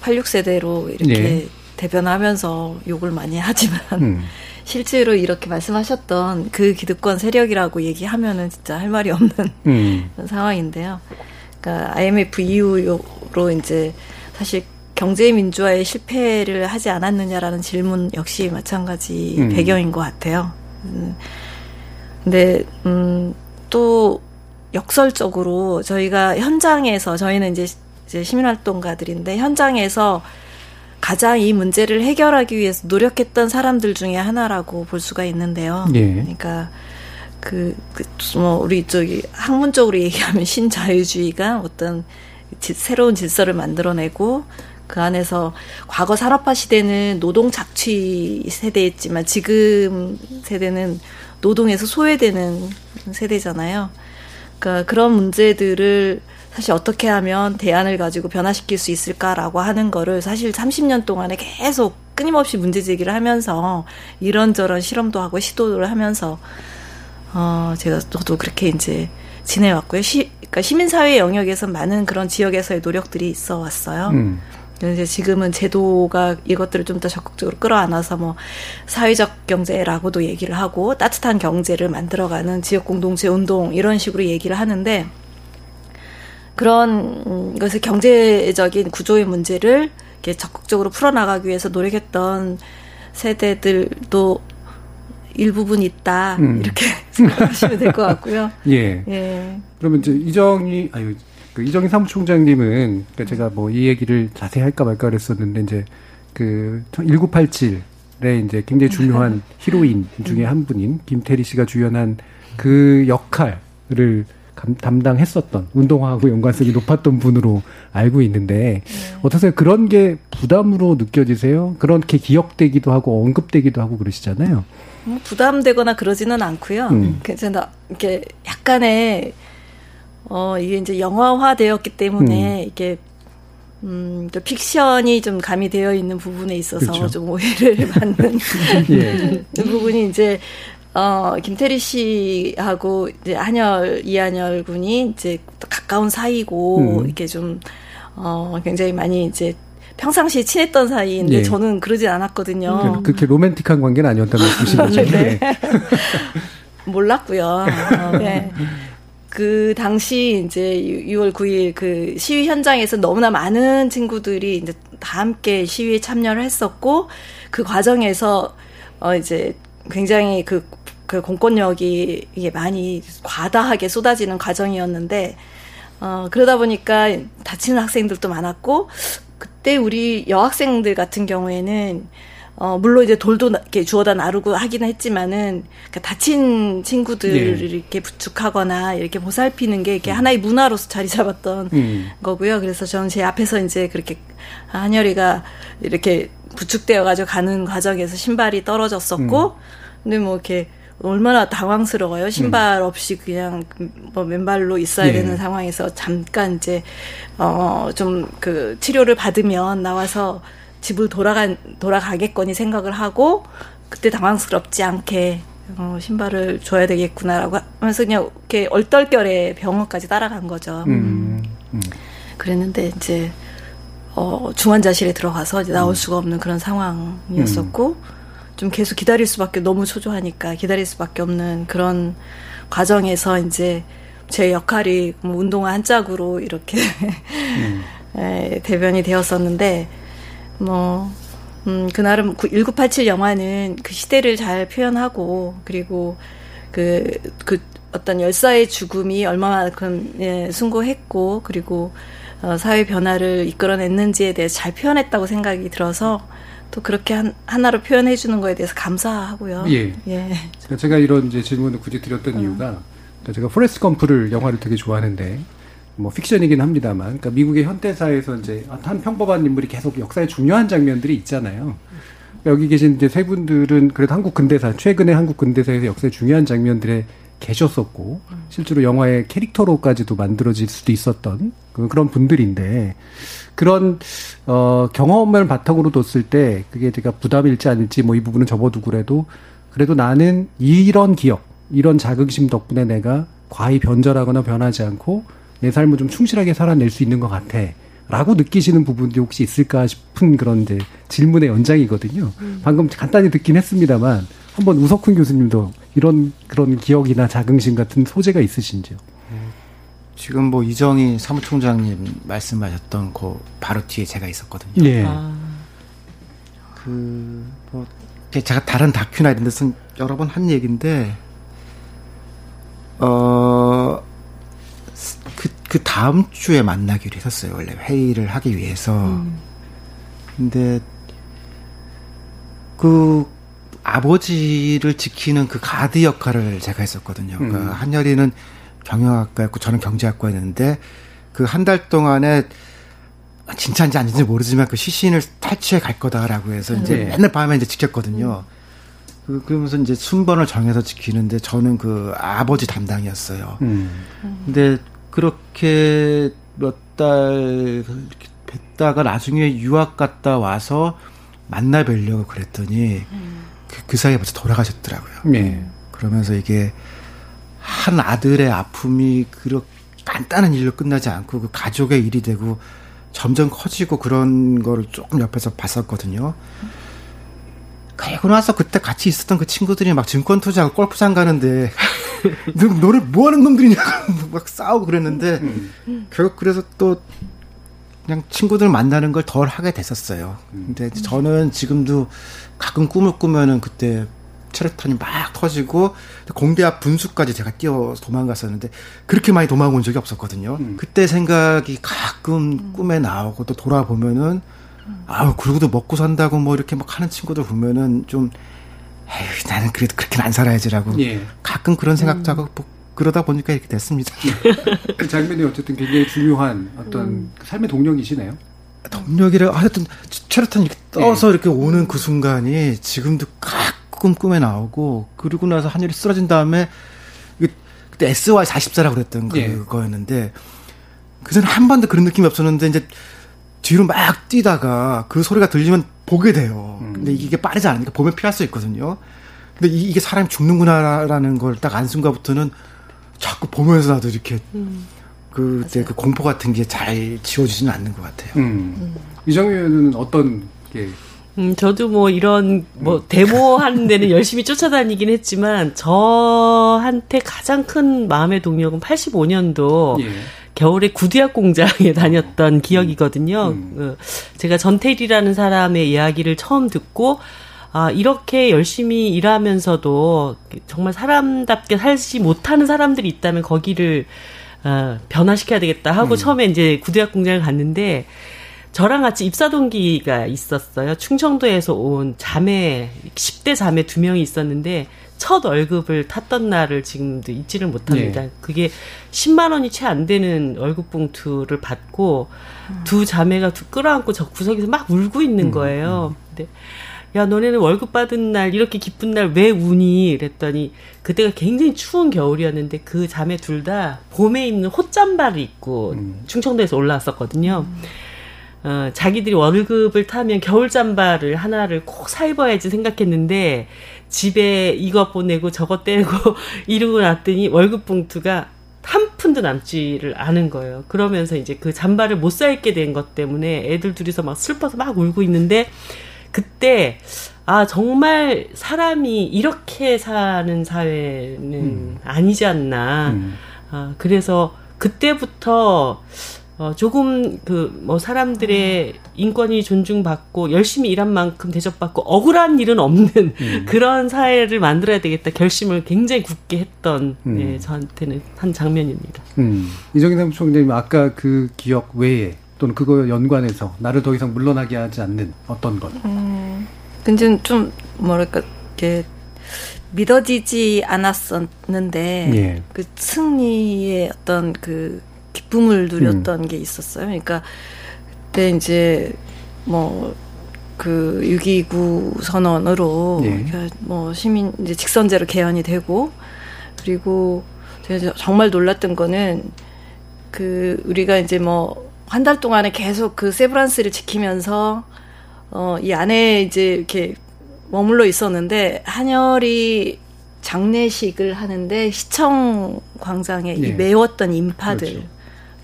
86세대로 이렇게 예. 대변하면서 욕을 많이 하지만 음. 실제로 이렇게 말씀하셨던 그 기득권 세력이라고 얘기하면은 진짜 할 말이 없는 음. 상황인데요. 그러니까 IMF 이후로 이제 사실 경제 민주화의 실패를 하지 않았느냐라는 질문 역시 마찬가지 음. 배경인 것 같아요. 음. 근데 음또 역설적으로 저희가 현장에서 저희는 이제 이제 시민활동가들인데 현장에서 가장 이 문제를 해결하기 위해서 노력했던 사람들 중에 하나라고 볼 수가 있는데요. 예. 그러니까 그, 그, 뭐, 우리 저기 학문적으로 얘기하면 신자유주의가 어떤 지, 새로운 질서를 만들어내고 그 안에서 과거 산업화 시대는 노동 착취 세대였지만 지금 세대는 노동에서 소외되는 세대잖아요. 그러니까 그런 문제들을 사실 어떻게 하면 대안을 가지고 변화시킬 수 있을까라고 하는 거를 사실 30년 동안에 계속 끊임없이 문제 제기를 하면서 이런저런 실험도 하고 시도를 하면서 어 제가 저도 그렇게 이제 지내왔고요. 시, 그러니까 시민사회 영역에서 많은 그런 지역에서의 노력들이 있어 왔어요. 음. 이제 지금은 제도가 이것들을 좀 더 적극적으로 끌어안아서 뭐 사회적 경제라고도 얘기를 하고 따뜻한 경제를 만들어가는 지역 공동체 운동 이런 식으로 얘기를 하는데 그런 것을 경제적인 구조의 문제를 이렇게 적극적으로 풀어나가기 위해서 노력했던 세대들도 일부분 있다 음. 이렇게 생각하시면 될 것 같고요. 예. 예. 그러면 이제 이정희 아유 그 이정희 사무총장님은 그러니까 제가 뭐 이 얘기를 자세히 할까 말까 그랬었는데 이제 그 1987에 이제 굉장히 중요한 히로인 중에 한 분인 김태리 씨가 주연한 그 역할을 담당했었던 운동화하고 연관성이 높았던 분으로 알고 있는데 네. 어떠세요? 그런 게 부담으로 느껴지세요? 그렇게 기억되기도 하고 언급되기도 하고 그러시잖아요. 뭐 부담되거나 그러지는 않고요. 음. 괜찮아. 이렇게 약간의 어 이게 이제 영화화되었기 때문에 음. 이게 음, 또 픽션이 좀 가미되어 있는 부분에 있어서 그렇죠. 좀 오해를 받는 예. 부분이 이제 어, 김태리 씨하고 이제 한열, 이한열 군이 이제 가까운 사이고, 음. 이렇게 좀, 어, 굉장히 많이 이제 평상시에 친했던 사이인데 예. 저는 그러진 않았거든요. 그렇게 로맨틱한 관계는 아니었다는 말씀이신 거죠? 네. 네. 몰랐고요. 어, 네. 그 당시 이제 6월 9일 그 시위 현장에서 너무나 많은 친구들이 이제 다 함께 시위에 참여를 했었고 그 과정에서 어 이제 굉장히 그 그 공권력이 이게 많이 과다하게 쏟아지는 과정이었는데 어 그러다 보니까 다치는 학생들도 많았고 그때 우리 여학생들 같은 경우에는 어 물론 이제 돌도 이렇게 주워다 나르고 하기는 했지만은 그 다친 친구들을 네. 이렇게 부축하거나 이렇게 보살피는 게 이게 음. 하나의 문화로서 자리 잡았던 음. 거고요. 그래서 저는 제 앞에서 이제 그렇게 한열이가 이렇게 부축되어 가지고 가는 과정에서 신발이 떨어졌었고 음. 근데 뭐 이렇게 얼마나 당황스러워요. 신발 음. 없이 그냥 뭐 맨발로 있어야 예. 되는 상황에서 잠깐 이제 어 좀 그 치료를 받으면 나와서 집을 돌아간 돌아가겠거니 생각을 하고 그때 당황스럽지 않게 어, 신발을 줘야 되겠구나라고 하면서 그냥 이렇게 얼떨결에 병원까지 따라간 거죠. 음. 음. 그랬는데 이제 어, 중환자실에 들어가서 이제 나올 음. 수가 없는 그런 상황이었었고 음. 좀 계속 기다릴 수밖에 너무 초조하니까 기다릴 수밖에 없는 그런 과정에서 이제 제 역할이 뭐 운동화 한 짝으로 이렇게 음. 에, 대변이 되었었는데 뭐 음, 그날은 1987 영화는 그 시대를 잘 표현하고 그리고 그, 그 어떤 열사의 죽음이 얼마만큼 예, 숭고했고 그리고 어, 사회 변화를 이끌어냈는지에 대해서 잘 표현했다고 생각이 들어서 또 그렇게 한, 하나로 표현해 주는 거에 대해서 감사하고요. 예. 예. 제가 이런 이제 질문을 굳이 드렸던 음. 이유가 제가 포레스트 검프를 영화를 되게 좋아하는데 뭐 픽션이긴 합니다만, 그러니까 미국의 현대사에서 이제 한 평범한 인물이 계속 역사에 중요한 장면들이 있잖아요. 그러니까 여기 계신 이제 세 분들은 그래도 한국 근대사, 최근의 한국 근대사에서 역사에 중요한 장면들에 계셨었고, 실제로 영화의 캐릭터로까지도 만들어질 수도 있었던 그, 그런 분들인데, 그런, 어, 경험을 바탕으로 뒀을 때, 그게 제가 부담일지 아닐지 뭐 이 부분은 접어두고라도, 그래도 나는 이런 기억, 이런 자긍심 덕분에 내가 과히 변절하거나 변하지 않고 내 삶을 좀 충실하게 살아낼 수 있는 것 같아. 라고 느끼시는 부분도 혹시 있을까 싶은 그런 이제 질문의 연장이거든요. 음. 방금 간단히 듣긴 했습니다만 한번 우석훈 교수님도 이런 그런 기억이나 자긍심 같은 소재가 있으신지요? 지금 뭐 이정희 사무총장님 말씀하셨던 그 바로 뒤에 제가 있었거든요. 예. 아. 그뭐 제가 다른 다큐나 이런 데서 여러 번 한 얘기인데 어그 다음 주에 만나기로 했었어요. 원래 회의를 하기 위해서. 음. 근데 그 아버지를 지키는 그 가드 역할을 제가 했었거든요. 음. 그러니까 한여리는 경영학과였고 저는 경제학과였는데 그 한 달 동안에 진짜인지 아닌지 모르지만 그 시신을 탈취해 갈 거다라고 해서 이제 네. 맨날 밤에 이제 지켰거든요. 그, 그러면서 이제 순번을 정해서 지키는데 저는 그 아버지 담당이었어요. 음. 근데 그렇게 몇 달 뵀다가 나중에 유학 갔다 와서 만나 뵈려고 그랬더니 음. 그, 그 사이에 벌써 돌아가셨더라고요. 네. 그러면서 이게 한 아들의 아픔이 그렇게 간단한 일로 끝나지 않고 그 가족의 일이 되고 점점 커지고 그런 거를 조금 옆에서 봤었거든요. 그리고 나서 그때 같이 있었던 그 친구들이 막 증권 투자하고 골프장 가는데 너, 너를 뭐 하는 놈들이냐고 막 싸우고 그랬는데 음. 결국 그래서 또 그냥 친구들 만나는 걸 덜 하게 됐었어요. 근데 저는 지금도 가끔 꿈을 꾸면은 그때 체르탄이 막 터지고 공대 앞 분수까지 제가 뛰어 도망갔었는데 그렇게 많이 도망온 적이 없었거든요. 음. 그때 생각이 가끔 꿈에 나오고 또 돌아보면은 아우 그러고도 먹고 산다고 뭐 이렇게 막 하는 친구들 보면은 좀 에휴, 나는 그래도 그렇게는 안 살아야지라고 예. 가끔 그런 생각도 하고 뭐 그러다 보니까 이렇게 됐습니다. 그 장면이 어쨌든 굉장히 중요한 어떤 음. 삶의 동력이시네요. 동력이라 하여튼 체르탄 이렇게 떠서 예. 이렇게 오는 그 순간이 지금도 가끔 꿈에 나오고 그리고 나서 하늘이 쓰러진 다음에 그때 SY 44라고 그랬던 예. 그거였는데 그전에 한 번도 그런 느낌이 없었는데 이제 뒤로 막 뛰다가 그 소리가 들리면 보게 돼요. 음. 근데 이게 빠르지 않으니까 보면 피할 수 있거든요. 근데 이, 게 사람이 죽는구나라는 걸 딱 안 순간부터는 자꾸 보면서 나도 이렇게 음. 그때 그 공포 같은 게 잘 지워지지는 않는 것 같아요. 음. 음. 이정현은 어떤 게 음, 저도 뭐 이런 뭐 데모 하는 데는 열심히 쫓아다니긴 했지만 저한테 가장 큰 마음의 동력은 85년도 예. 겨울에 구두약 공장에 다녔던 기억이거든요. 음. 그 제가 전태일이라는 사람의 이야기를 처음 듣고 아, 이렇게 열심히 일하면서도 정말 사람답게 살지 못하는 사람들이 있다면 거기를 어, 변화시켜야 되겠다 하고 음. 처음에 이제 구두약 공장을 갔는데 저랑 같이 입사 동기가 있었어요. 충청도에서 온 자매 10대 자매 두 명이 있었는데 첫 월급을 탔던 날을 지금도 잊지를 못합니다. 네. 그게 10만 원이 채 안 되는 월급 봉투를 받고 음. 두 자매가 두 끌어안고 저 구석에서 막 울고 있는 음, 거예요. 음. 근데 야 너네는 월급 받은 날 이렇게 기쁜 날 왜 우니? 그랬더니 그때가 굉장히 추운 겨울이었는데 그 자매 둘 다 봄에 입는 옷잠바를 입고 음. 충청도에서 올라왔었거든요. 음. 어, 자기들이 월급을 타면 겨울 잠바를 하나를 꼭 사 입어야지 생각했는데 집에 이것 보내고 저것 떼고 이러고 났더니 월급 봉투가 한 푼도 남지를 않은 거예요. 그러면서 이제 그 잠바를 못 사 입게 된 것 때문에 애들 둘이서 막 슬퍼서 막 울고 있는데 그때 아 정말 사람이 이렇게 사는 사회는 음. 아니지 않나. 음. 아 그래서 그때부터 어, 조금 그 뭐 사람들의 인권이 존중받고 열심히 일한 만큼 대접받고 억울한 일은 없는 음. 그런 사회를 만들어야 되겠다 결심을 굉장히 굳게 했던 음. 네, 저한테는 한 장면입니다. 음. 이정희 사무총장님 아까 그 기억 외에 또는 그거 연관해서 나를 더 이상 물러나게 하지 않는 어떤 것? 음, 근데 좀 뭐랄까 이게 믿어지지 않았었는데 예. 그 승리의 어떤 그 기쁨을 누렸던 음. 게 있었어요. 그러니까 그때 이제 뭐 그 6.29 선언으로 예. 뭐 시민 이제 직선제로 개헌이 되고 그리고 제가 정말 놀랐던 거는 그 우리가 이제 뭐 한 달 동안에 계속 그 세브란스를 지키면서 어 이 안에 이제 이렇게 머물러 있었는데 한열이 장례식을 하는데 시청 광장에 네. 이 메웠던 인파들 그렇죠.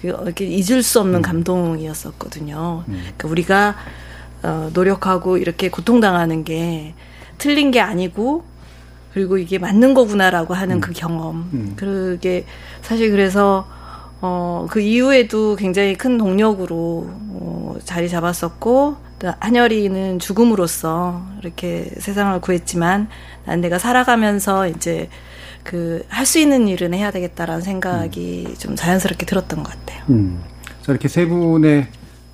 이렇게 잊을 수 없는 음. 감동이었었거든요. 음. 그러니까 우리가 어, 노력하고 이렇게 고통당하는 게 틀린 게 아니고 그리고 이게 맞는 거구나라고 하는 음. 그 경험. 음. 그게 사실 그래서 어, 그 이후에도 굉장히 큰 동력으로 어, 자리 잡았었고 한여리는 죽음으로써 이렇게 세상을 구했지만 난 내가 살아가면서 이제 그 할 수 있는 일은 해야 되겠다라는 생각이 음. 좀 자연스럽게 들었던 것 같아요. 음. 자, 이렇게 세 분의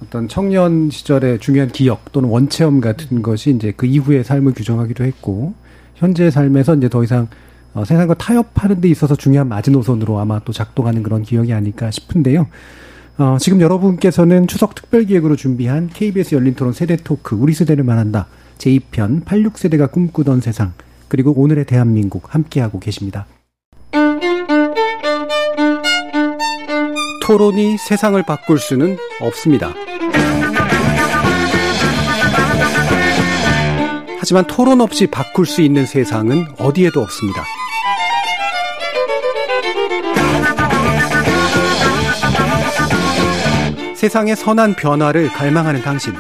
어떤 청년 시절의 중요한 기억 또는 원체험 같은 것이 이제 그 이후의 삶을 규정하기도 했고 현재 삶에서 이제 더 이상 어, 세상과 타협하는 데 있어서 중요한 마지노선으로 아마 또 작동하는 그런 기억이 아닐까 싶은데요. 어, 지금 여러분께서는 추석 특별기획으로 준비한 KBS 열린 토론 세대 토크 우리 세대를 말한다 제2편 86세대가 꿈꾸던 세상 그리고 오늘의 대한민국 함께하고 계십니다. 토론이 세상을 바꿀 수는 없습니다. 하지만 토론 없이 바꿀 수 있는 세상은 어디에도 없습니다. 세상의 선한 변화를 갈망하는 당신.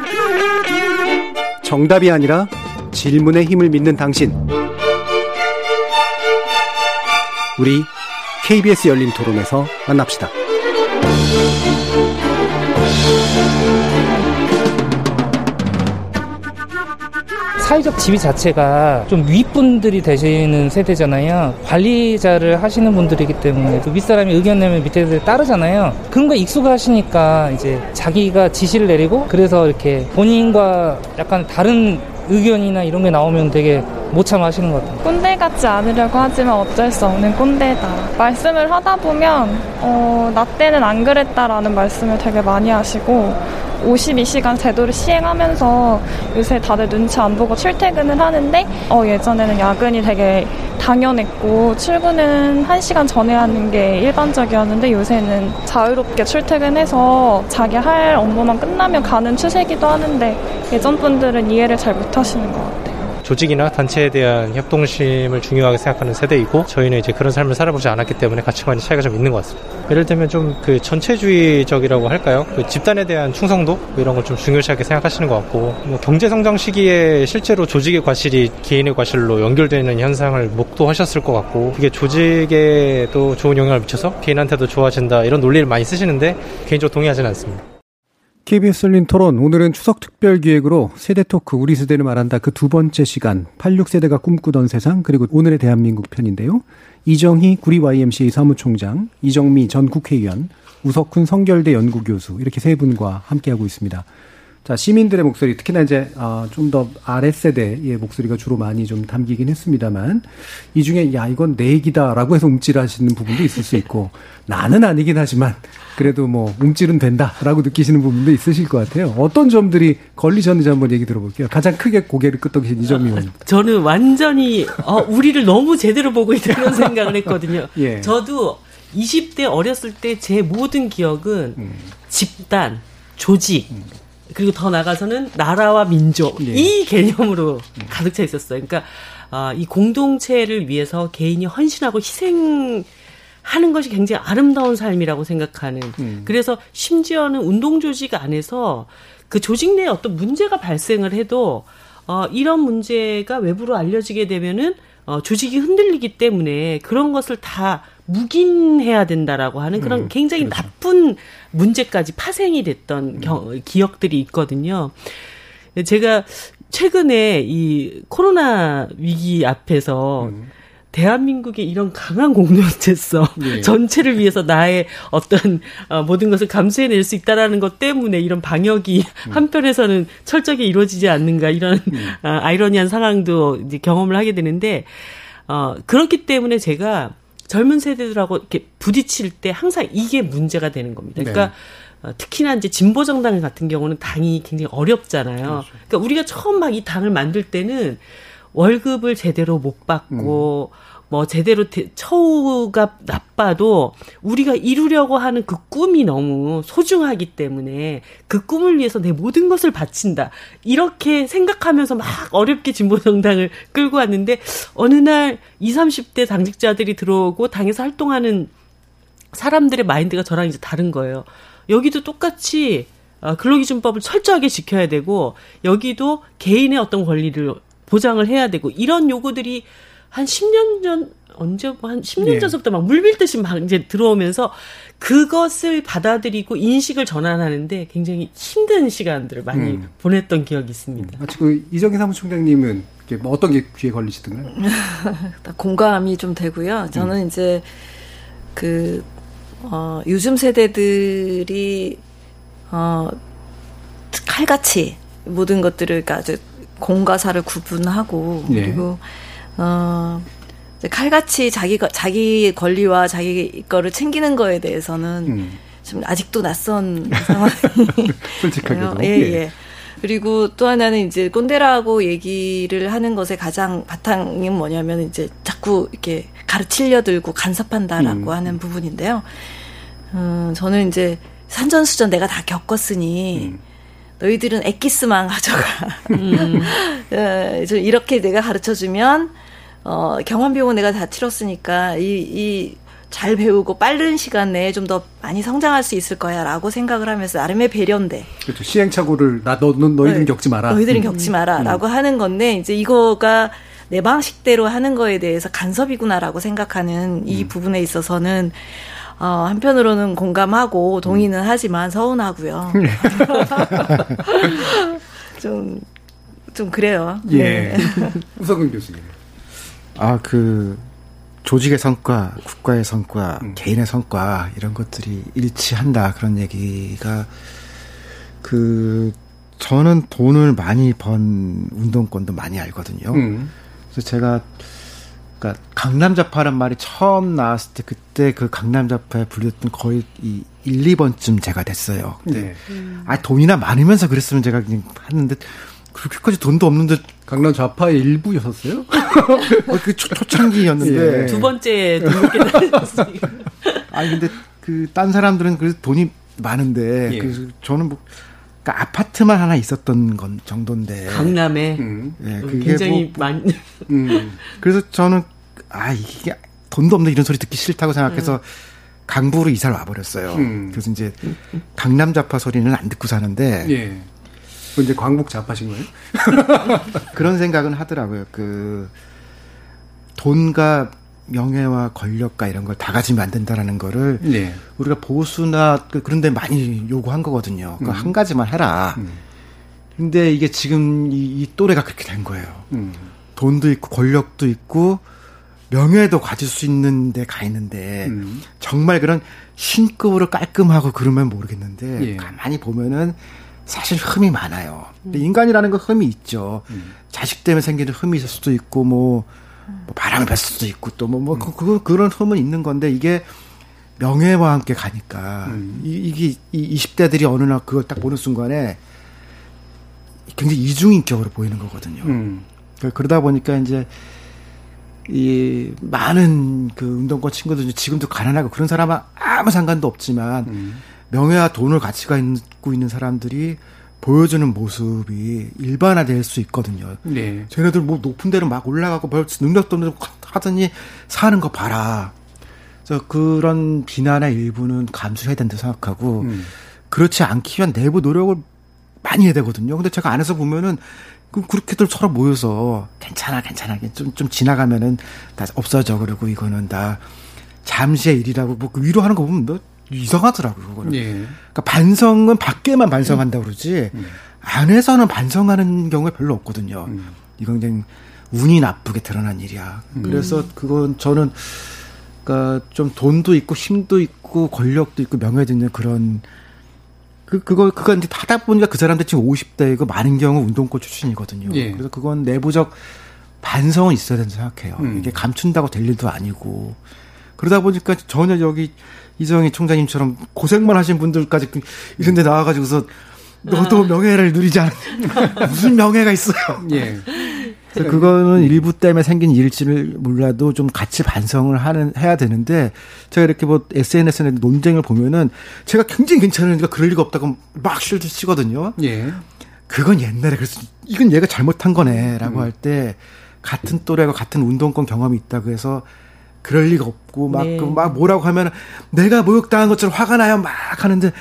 정답이 아니라 질문의 힘을 믿는 당신. 우리 KBS 열린 토론에서 만납시다. 사회적 지위 자체가 좀 윗분들이 되시는 세대잖아요. 관리자를 하시는 분들이기 때문에 그 윗사람이 의견 내면 밑에 들 따르잖아요. 그런 거 익숙하시니까 이제 자기가 지시를 내리고 그래서 이렇게 본인과 약간 다른 의견이나 이런 게 나오면 되게 못 참아하시는 것 같아요. 꼰대 같지 않으려고 하지만 어쩔 수 없는 꼰대다. 말씀을 하다 보면 어, 나 때는 안 그랬다라는 말씀을 되게 많이 하시고 52시간 제도를 시행하면서 요새 다들 눈치 안 보고 출퇴근을 하는데 어, 예전에는 야근이 되게 당연했고 출근은 1시간 전에 하는 게 일반적이었는데 요새는 자유롭게 출퇴근해서 자기 할 업무만 끝나면 가는 추세기도 하는데 예전 분들은 이해를 잘 못하시는 것 같아요. 조직이나 단체에 대한 협동심을 중요하게 생각하는 세대이고 저희는 이제 그런 삶을 살아보지 않았기 때문에 가치관의 차이가 좀 있는 것 같습니다. 예를 들면 좀 그 전체주의적이라고 할까요? 그 집단에 대한 충성도 뭐 이런 걸 좀 중요시하게 생각하시는 것 같고 뭐 경제 성장 시기에 실제로 조직의 과실이 개인의 과실로 연결되는 현상을 목도하셨을 것 같고 그게 조직에도 좋은 영향을 미쳐서 개인한테도 좋아진다 이런 논리를 많이 쓰시는데 개인적으로 동의하지는 않습니다. KBS 열린 토론 오늘은 추석 특별 기획으로 세대 토크 우리 세대를 말한다 그 두 번째 시간 86세대가 꿈꾸던 세상 그리고 오늘의 대한민국 편인데요. 이정희 구리 YMCA 사무총장, 이정미 전 국회의원, 우석훈 성결대 연구교수 이렇게 세 분과 함께하고 있습니다. 자, 시민들의 목소리, 특히나 이제, 어, 좀더 아랫세대의 목소리가 주로 많이 좀 담기긴 했습니다만, 이 중에, 야, 이건 내 얘기다라고 해서 움찔하시는 부분도 있을 수 있고, 나는 아니긴 하지만, 그래도 뭐, 움찔은 된다라고 느끼시는 부분도 있으실 것 같아요. 어떤 점들이 걸리셨는지 한번 얘기 들어볼게요. 가장 크게 고개를 끄덕이신 이 점이 의원입니다. 저는 완전히, 어, 우리를 너무 제대로 보고 있다 그런 생각을 했거든요. 예. 저도 20대 어렸을 때 제 모든 기억은 음. 집단, 조직, 음. 그리고 더 나가서는 나라와 민족 예. 이 개념으로 가득 차 있었어요. 그러니까 아, 이 공동체를 위해서 개인이 헌신하고 희생 하는 것이 굉장히 아름다운 삶이라고 생각하는. 음. 그래서 심지어는 운동 조직 안에서 그 조직 내에 어떤 문제가 발생을 해도 어, 이런 문제가 외부로 알려지게 되면은 어, 조직이 흔들리기 때문에 그런 것을 다 묵인해야 된다라고 하는 그런 음, 굉장히 그렇죠. 나쁜 문제까지 파생이 됐던 경, 기억들이 있거든요. 제가 최근에 이 코로나 위기 앞에서 음. 대한민국의 이런 강한 공동체성 예. 전체를 위해서 나의 어떤 어, 모든 것을 감수해낼 수 있다라는 것 때문에 이런 방역이 음. 한편에서는 철저하게 이루어지지 않는가 이런 아, 아이러니한 상황도 이제 경험을 하게 되는데 어 그렇기 때문에 제가 젊은 세대들하고 이렇게 부딪힐 때 항상 이게 문제가 되는 겁니다. 그러니까 어, 특히나 이제 진보 정당 같은 경우는 당이 굉장히 어렵잖아요. 그러니까 우리가 처음 막 이 당을 만들 때는 월급을 제대로 못 받고 뭐 제대로 대- 처우가 나빠도 우리가 이루려고 하는 그 꿈이 너무 소중하기 때문에 그 꿈을 위해서 내 모든 것을 바친다. 이렇게 생각하면서 막 어렵게 진보 정당을 끌고 왔는데 어느 날 20, 30대 당직자들이 들어오고 당에서 활동하는 사람들의 마인드가 저랑 이제 다른 거예요. 여기도 똑같이 어, 근로기준법을 철저하게 지켜야 되고 여기도 개인의 어떤 권리를 보장을 해야 되고 이런 요구들이 한 10년 전 언제 뭐한 10년 예. 전부터 막 물밀듯이 막 이제 들어오면서 그것을 받아들이고 인식을 전환하는데 굉장히 힘든 시간들을 많이 음. 보냈던 기억이 있습니다. 마치 그 이정희 사무총장님은 뭐 어떤 게 귀에 걸리시던가요? 공감이 좀 되고요. 저는 이제 그 어, 요즘 세대들이 어, 칼같이 모든 것들을 그러니까 아주 공과 사를 구분하고 예. 그리고 어 이제 칼같이 자기가 자기 권리와 자기 거를 챙기는 거에 대해서는 음. 좀 아직도 낯선 상황이 솔직하게도. 예, 예. 그리고 또 하나는 이제 꼰대라고 얘기를 하는 것의 가장 바탕이 뭐냐면 이제 자꾸 이렇게 가르치려 들고 간섭한다라고 음. 하는 부분인데요. 음, 저는 이제 산전수전 내가 다 겪었으니 음. 너희들은 엑기스만 가져가. 예, 좀 이렇게 내가 가르쳐 주면 어, 경험 비용은 내가 다 치렀으니까 이, 이, 잘 배우고 빠른 시간 내에 좀 더 많이 성장할 수 있을 거야 라고 생각을 하면서 나름의 배려인데 그렇죠. 시행착오를 나 너, 너 너희들은 네. 겪지 마라. 너희들은 음. 겪지 마라 라고 하는 건데 이제 이거가 내 방식대로 하는 거에 대해서 간섭이구나라고 생각하는 이 음. 부분에 있어서는 어, 한편으로는 공감하고 동의는 하지만 서운하고요. 좀, 좀 그래요. 예. 네. 우석은 교수님. 아, 그, 조직의 성과, 국가의 성과, 음. 개인의 성과, 이런 것들이 일치한다. 그런 얘기가, 그, 저는 돈을 많이 번 운동권도 많이 알거든요. 음. 그래서 제가, 그니까, 강남자파란 말이 처음 나왔을 때, 그때 그 강남자파에 불렸던 거의 이 1, 2번쯤 제가 됐어요. 네. 아, 돈이나 많으면서 그랬으면 제가 그냥 했는데, 그렇게까지 돈도 없는데, 강남 좌파의 일부였었어요? 어, 그 초, 초창기였는데. 예. 두 번째 달렸으니까. 아니 근데 그 딴 사람들은 그래도 돈이 많은데 예. 그래서 저는 뭐 그러니까 아파트만 하나 있었던 건 정도인데. 강남에 음. 예, 그게 굉장히 뭐, 많이 음. 그래서 저는 아 이게 돈도 없는 이런 소리 듣기 싫다고 생각해서 강부로 이사를 와버렸어요. 음. 그래서 이제 강남 좌파 소리는 안 듣고 사는데 예. 그 이제 광복 좌파신 거예요? 그런 생각은 하더라고요. 그 돈과 명예와 권력과 이런 걸 다 가지면 안 된다라는 거를 예. 우리가 보수나 그- 그런 데 많이 요구한 거거든요. 그 음. 한 가지만 해라. 음. 근데 이게 지금 이, 이 또래가 그렇게 된 거예요. 음. 돈도 있고 권력도 있고 명예도 가질 수 있는 데가 있는데 음. 정말 그런 신급으로 깔끔하고 그러면 모르겠는데 예. 가만히 보면은 사실 흠이 많아요. 근데 인간이라는 건 흠이 있죠. 음. 자식 때문에 생기는 흠이 있을 수도 있고 뭐, 뭐 바람을 폈을 수도 있고 또뭐뭐 그, 그, 런 흠은 있는 건데 이게 명예와 함께 가니까 음. 이, 이게 이 20대들이 어느 날 그걸 딱 보는 순간에 굉장히 이중인격으로 보이는 거거든요. 음. 그- 그러다 보니까 이제 이 많은 그 운동권 친구들 지금도 가난하고 그런 사람은 아무 상관도 없지만 음. 명예와 돈을 가치가 있고 있는 사람들이 보여주는 모습이 일반화될 수 있거든요. 네. 쟤네들 뭐 높은 데로 막 올라가고 별 능력도 없는 하더니 사는 거 봐라. 그래서 그런 비난의 일부는 감수해야 된다고 생각하고 음. 그렇지 않기 위한 내부 노력을 많이 해야 되거든요. 근데 제가 안에서 보면은 그 그렇게들 서로 모여서 괜찮아 괜찮아 좀좀 지나가면은 다 없어져 그러고 이거는 다 잠시의 일이라고 뭐그 위로하는 거 보면 뭐 이상하더라고요. 그거는. 예. 그러니까 반성은 밖에만 반성한다 고 그러지 음. 안에서는 반성하는 경우가 별로 없거든요. 음. 이건 그냥 운이 나쁘게 드러난 일이야. 음. 그래서 그건 저는 그러니까 좀 돈도 있고 힘도 있고 권력도 있고 명예도 있는 그런 그 그거 그거 이제 하다 보니까 그 사람들 지금 50대이고 많은 경우 운동권 출신이거든요. 예. 그래서 그건 내부적 반성은 있어야 된다고 생각해요. 음. 이게 감춘다고 될 일도 아니고 그러다 보니까 전혀 여기 이정희 총장님처럼 고생만 하신 분들까지 그 이런 데 나와가지고서 너도 아. 명예를 누리지 않 무슨 명예가 있어요. 예. 그래서 그거는 일부 때문에 생긴 일지를 몰라도 좀 같이 반성을 하는 해야 되는데 제가 이렇게 뭐 SNS에 논쟁을 보면은 제가 굉장히 괜찮으니까 그럴 리가 없다고 막 실드 치거든요. 예. 그건 옛날에 그래서 이건 얘가 잘못한 거네라고 음. 할때 같은 또래가 같은 운동권 경험이 있다고 해서 그럴 리가 없고 막, 네. 그 막 뭐라고 하면 내가 모욕당한 것처럼 화가 나요 막 하는데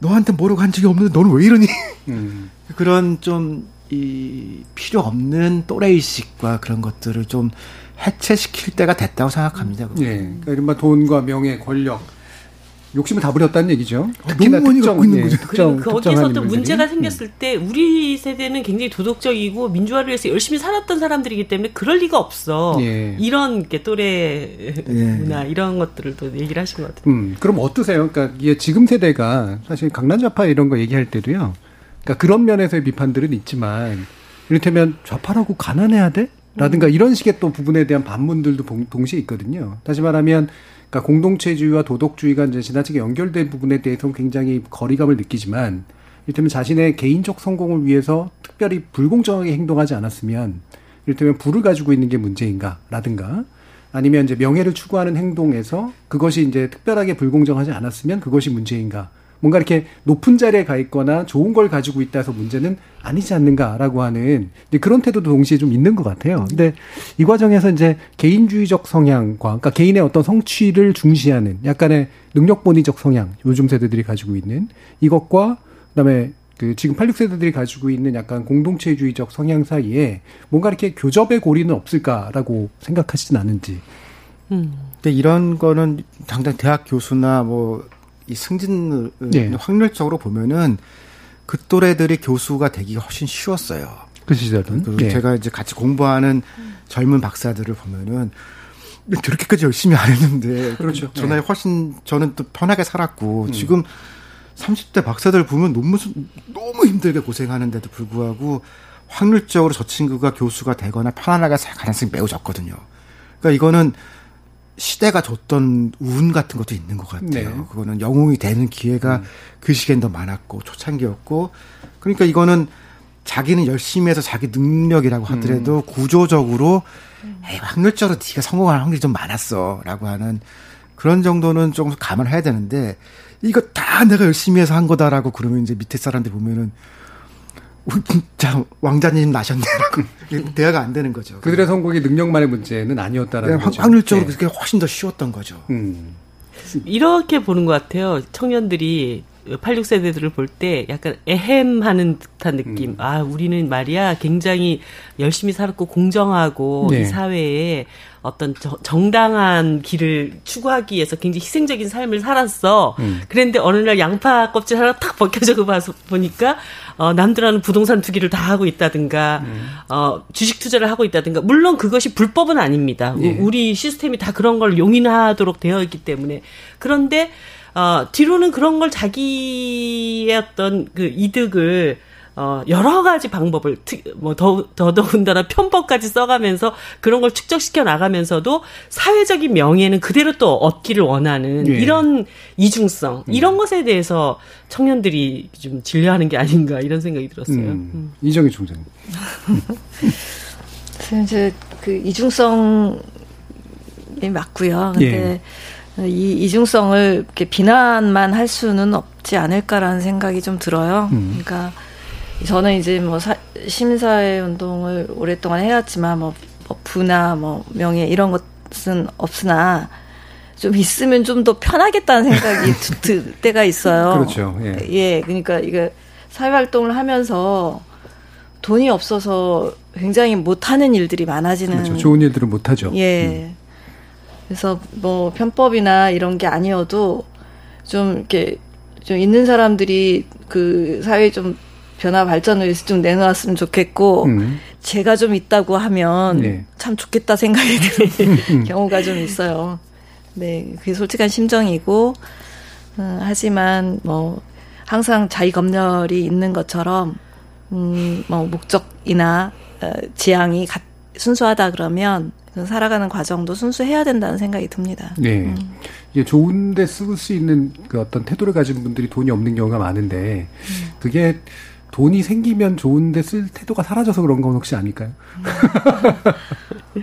너한테 뭐라고 한 적이 없는데 너는 왜 이러니? 음. 그런 좀 이 필요 없는 또래의식과 그런 것들을 좀 해체시킬 때가 됐다고 생각합니다. 네. 그러니까 돈과 명예, 권력 욕심을 다 부렸다는 얘기죠. 특히나 너무 특정, 갖고 있는 예, 거죠. 특정, 거기서 또 문제가 생겼을 음. 때 우리 세대는 굉장히 도덕적이고 민주화를 위해서 열심히 살았던 사람들이기 때문에 그럴 리가 없어. 예. 이런 게 또래 예. 문화 이런 것들을 또 얘기를 하신 것 같아요. 음, 그럼 어떠세요? 그러니까 이게 지금 세대가 사실 강남좌파 이런 거 얘기할 때도요. 그러니까 그런 면에서의 비판들은 있지만 이를테면 좌파라고 가난해야 돼? 라든가 음. 이런 식의 또 부분에 대한 반문들도 동시에 있거든요. 다시 말하면 그러니까 공동체주의와 도덕주의가 이제 지나치게 연결된 부분에 대해서 굉장히 거리감을 느끼지만 이를테면 자신의 개인적 성공을 위해서 특별히 불공정하게 행동하지 않았으면 이를테면 부를 가지고 있는 게 문제인가라든가 아니면 이제 명예를 추구하는 행동에서 그것이 이제 특별하게 불공정하지 않았으면 그것이 문제인가 뭔가 이렇게 높은 자리에 가 있거나 좋은 걸 가지고 있다 해서 문제는 아니지 않는가라고 하는 그런 태도도 동시에 좀 있는 것 같아요. 근데 이 과정에서 이제 개인주의적 성향과 그러니까 개인의 어떤 성취를 중시하는 약간의 능력본위적 성향 요즘 세대들이 가지고 있는 이것과 그다음에 그 지금 86세대들이 가지고 있는 약간 공동체주의적 성향 사이에 뭔가 이렇게 교접의 고리는 없을까라고 생각하시진 않은지. 음. 근데 이런 거는 당장 대학 교수나 뭐 이 승진을 네. 확률적으로 보면은 그 또래들이 교수가 되기가 훨씬 쉬웠어요. 그 시절은. 그 네. 제가 이제 같이 공부하는 젊은 박사들을 보면은 저렇게까지 열심히 안 했는데 그렇죠. 전에 네. 훨씬 저는 또 편하게 살았고 음. 지금 30대 박사들 보면 논문 너무 힘들게 고생하는데도 불구하고 확률적으로 저 친구가 교수가 되거나 편안하게 살 가능성이 매우 적거든요. 그러니까 이거는 시대가 줬던 운 같은 것도 있는 것 같아요. 네. 그거는 영웅이 되는 기회가 음. 그 시기엔 더 많았고 초창기였고 그러니까 이거는 자기는 열심히 해서 자기 능력이라고 하더라도 음. 구조적으로 에이, 확률적으로 네가 성공할 확률이 좀 많았어라고 하는 그런 정도는 좀 감안해야 되는데 이거 다 내가 열심히 해서 한 거다라고 그러면 이제 밑에 사람들 보면은 진짜 왕자님 나셨네라고 대화가 안 되는 거죠. 그들의 성공이 능력만의 문제는 아니었다라는 네, 거죠. 확률적으로 네. 그게 훨씬 더 쉬웠던 거죠. 음. 이렇게 보는 것 같아요. 청년들이 86세대들을 볼 때 약간 애헴하는 듯한 느낌. 음. 아, 우리는 말이야 굉장히 열심히 살았고 공정하고 네. 이 사회에 어떤 저, 정당한 길을 추구하기 위해서 굉장히 희생적인 삶을 살았어. 음. 그랬는데 어느 날 양파 껍질 하나 탁 벗겨져고 봐서 보니까 어, 남들하는 부동산 투기를 다 하고 있다든가 음. 어, 주식 투자를 하고 있다든가 물론 그것이 불법은 아닙니다. 예. 우리 시스템이 다 그런 걸 용인하도록 되어 있기 때문에 그런데 어, 뒤로는 그런 걸 자기의 어떤 그 이득을 어, 여러 가지 방법을, 뭐, 더, 더더군다나 편법까지 써가면서 그런 걸 축적시켜 나가면서도 사회적인 명예는 그대로 또 얻기를 원하는 예. 이런 이중성, 음. 이런 것에 대해서 청년들이 좀 진료하는 게 아닌가 이런 생각이 들었어요. 음. 음. 이정희 총장님. 이제 그 이중성이 맞고요. 근데 예. 이 이중성을 이렇게 비난만 할 수는 없지 않을까라는 생각이 좀 들어요. 음. 그러니까 저는 이제 뭐 사, 심사회 운동을 오랫동안 해왔지만 뭐, 뭐 부나 뭐 명예 이런 것은 없으나 좀 있으면 좀 더 편하겠다는 생각이 들 때가 있어요. 그렇죠. 예. 예, 그러니까 이게 사회 활동을 하면서 돈이 없어서 굉장히 못하는 일들이 많아지는. 그렇죠. 좋은 일들은 못하죠. 예. 음. 그래서 뭐 편법이나 이런 게 아니어도 좀 이렇게 좀 있는 사람들이 그 사회 좀 변화 발전을 위해서 좀 내놓았으면 좋겠고 음. 제가 좀 있다고 하면 네. 참 좋겠다 생각이 드는 음. 경우가 좀 있어요. 네, 그게 솔직한 심정이고 음, 하지만 뭐 항상 자기 검열이 있는 것처럼 음, 뭐 목적이나 어, 지향이 가, 순수하다 그러면 살아가는 과정도 순수해야 된다는 생각이 듭니다. 네. 음. 이게 좋은데 쓸 수 있는 그 어떤 태도를 가진 분들이 돈이 없는 경우가 많은데 음. 그게 돈이 생기면 좋은데 쓸 태도가 사라져서 그런 건 혹시 아닐까요? 음.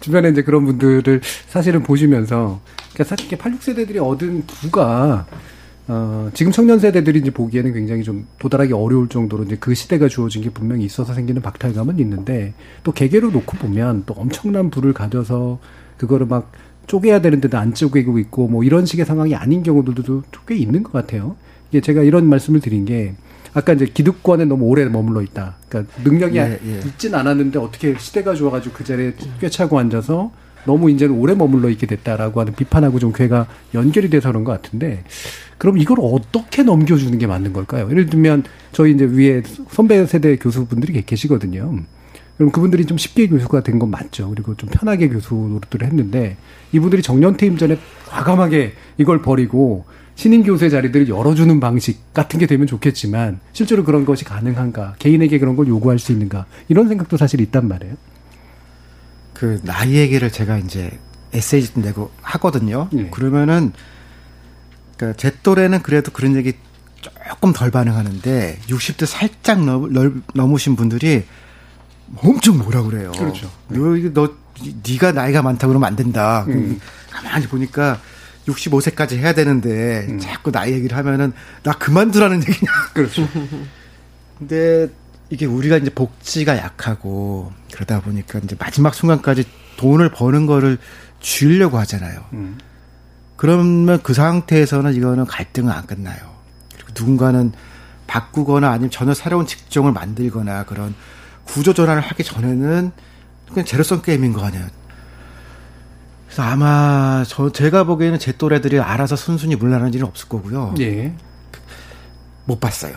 주변에 이제 그런 분들을 사실은 보시면서 그러니까 사실 86세대들이 얻은 부가 어, 지금 청년 세대들이 이제 보기에는 굉장히 좀 도달하기 어려울 정도로 이제 그 시대가 주어진 게 분명히 있어서 생기는 박탈감은 있는데 또 개개로 놓고 보면 또 엄청난 부를 가져서 그거를 막 쪼개야 되는데도 안 쪼개고 있고 뭐 이런 식의 상황이 아닌 경우들도 꽤 있는 것 같아요. 이게 제가 이런 말씀을 드린 게 아까 이제 기득권에 너무 오래 머물러 있다. 그러니까 능력이 예, 예. 있진 않았는데 어떻게 시대가 좋아가지고 그 자리에 꿰차고 앉아서 너무 이제는 오래 머물러 있게 됐다라고 하는 비판하고 좀 괴가 연결이 돼서 그런 것 같은데 그럼 이걸 어떻게 넘겨주는 게 맞는 걸까요? 예를 들면 저희 이제 위에 선배 세대 교수분들이 계시거든요. 그럼 그분들이 좀 쉽게 교수가 된 건 맞죠. 그리고 좀 편하게 교수 노릇들을 했는데 이분들이 정년 퇴임 전에 과감하게 이걸 버리고 신임 교수의 자리들을 열어주는 방식 같은 게 되면 좋겠지만 실제로 그런 것이 가능한가? 개인에게 그런 걸 요구할 수 있는가? 이런 생각도 사실 있단 말이에요. 그 나이 얘기를 제가 이제 에세이 내고 하거든요. 네. 그러면은 그러니까 제 또래는 그래도 그런 얘기 조금 덜 반응하는데 60대 살짝 넘, 넘으신 분들이 엄청 뭐라 그래요. 그렇죠. 너, 너 네가 나이가 많다 그러면 안 된다. 음. 가만히 보니까 65세까지 해야 되는데 음. 자꾸 나이 얘기를 하면은 나 그만두라는 얘기냐. 그렇죠. 근데 이게 우리가 이제 복지가 약하고 그러다 보니까 이제 마지막 순간까지 돈을 버는 거를 줄려고 하잖아요. 음. 그러면 그 상태에서는 이거는 갈등은 안 끝나요. 그리고 누군가는 바꾸거나 아니면 전혀 새로운 직종을 만들거나 그런 구조 전환을 하기 전에는 그냥 제로성 게임인 거 아니에요. 그래서 아마 저 제가 보기에는 제 또래들이 알아서 순순히 물러나는 일은 없을 거고요. 예. 못 봤어요.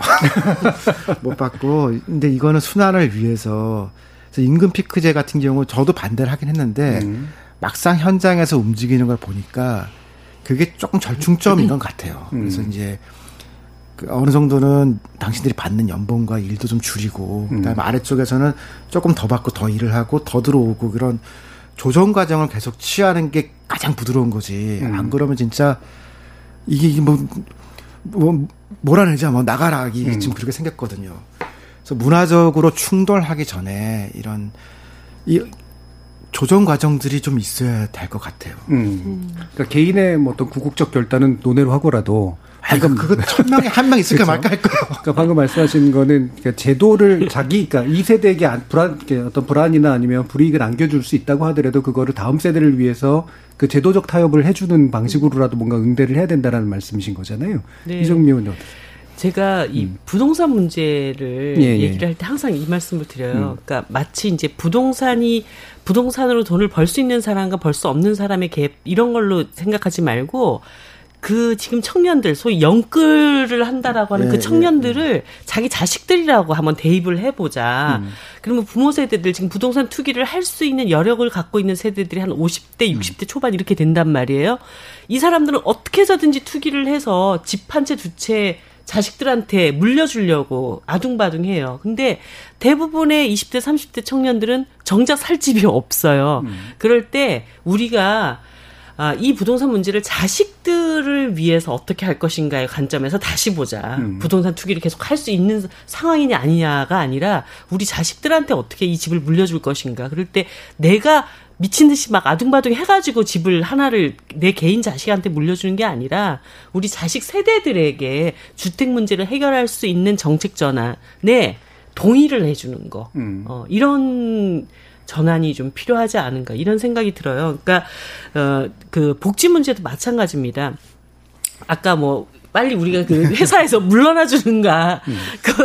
못 봤고 근데 이거는 순환을 위해서 임금 피크제 같은 경우 저도 반대를 하긴 했는데 음. 막상 현장에서 움직이는 걸 보니까 그게 조금 절충점인 것 같아요. 음. 그래서 이제 그 어느 정도는 당신들이 받는 연봉과 일도 좀 줄이고 음. 그다음에 아래쪽에서는 조금 더 받고 더 일을 하고 더 들어오고 그런 조정 과정을 계속 취하는 게 가장 부드러운 거지. 음. 안 그러면 진짜 이게 뭐, 뭐 몰아내자 뭐 나가라 이게 음. 지금 그렇게 생겼거든요. 그래서 문화적으로 충돌하기 전에 이런 이 조정 과정들이 좀 있어야 될 것 같아요. 음. 그러니까 개인의 뭐 어떤 구국적 결단은 논의로 하고라도 방금 그거 천 명에 한 명 있을까 그렇죠? 말까 할 거예요. 그러니까 방금 말씀하신 거는 그러니까 제도를 자기 그러니까 이 세대에게 불안 어떤 불안이나 아니면 불이익을 안겨줄 수 있다고 하더라도 그거를 다음 세대를 위해서 그 제도적 타협을 해주는 방식으로라도 뭔가 응대를 해야 된다라는 말씀이신 거잖아요. 네. 이정미 의원님 제가 이 음. 부동산 문제를 예, 예. 얘기를 할 때 항상 이 말씀을 드려요. 음. 그러니까 마치 이제 부동산이 부동산으로 돈을 벌 수 있는 사람과 벌 수 없는 사람의 갭 이런 걸로 생각하지 말고 그 지금 청년들 소위 영끌을 한다라고 하는 그 네, 그 청년들을 네, 자기 자식들이라고 한번 대입을 해보자. 음. 그러면 부모 세대들 지금 부동산 투기를 할 수 있는 여력을 갖고 있는 세대들이 한 50대, 60대 음. 초반 이렇게 된단 말이에요. 이 사람들은 어떻게 해서든지 투기를 해서 집 한 채, 두채 자식들한테 물려주려고 아둥바둥해요. 근데 대부분의 20대, 30대 청년들은 정작 살 집이 없어요. 음. 그럴 때 우리가 아, 이 부동산 문제를 자식들을 위해서 어떻게 할 것인가의 관점에서 다시 보자. 음. 부동산 투기를 계속 할 수 있는 상황이냐 아니냐가 아니라 우리 자식들한테 어떻게 이 집을 물려줄 것인가. 그럴 때 내가 미친 듯이 막 아둥바둥 해가지고 집을 하나를 내 개인 자식한테 물려주는 게 아니라 우리 자식 세대들에게 주택 문제를 해결할 수 있는 정책 전환에 동의를 해주는 거 음. 어, 이런 전환이 좀 필요하지 않은가 이런 생각이 들어요. 그러니까 어, 그 복지 문제도 마찬가지입니다. 아까 뭐 빨리 우리가 그 회사에서 물러나 주는가 음.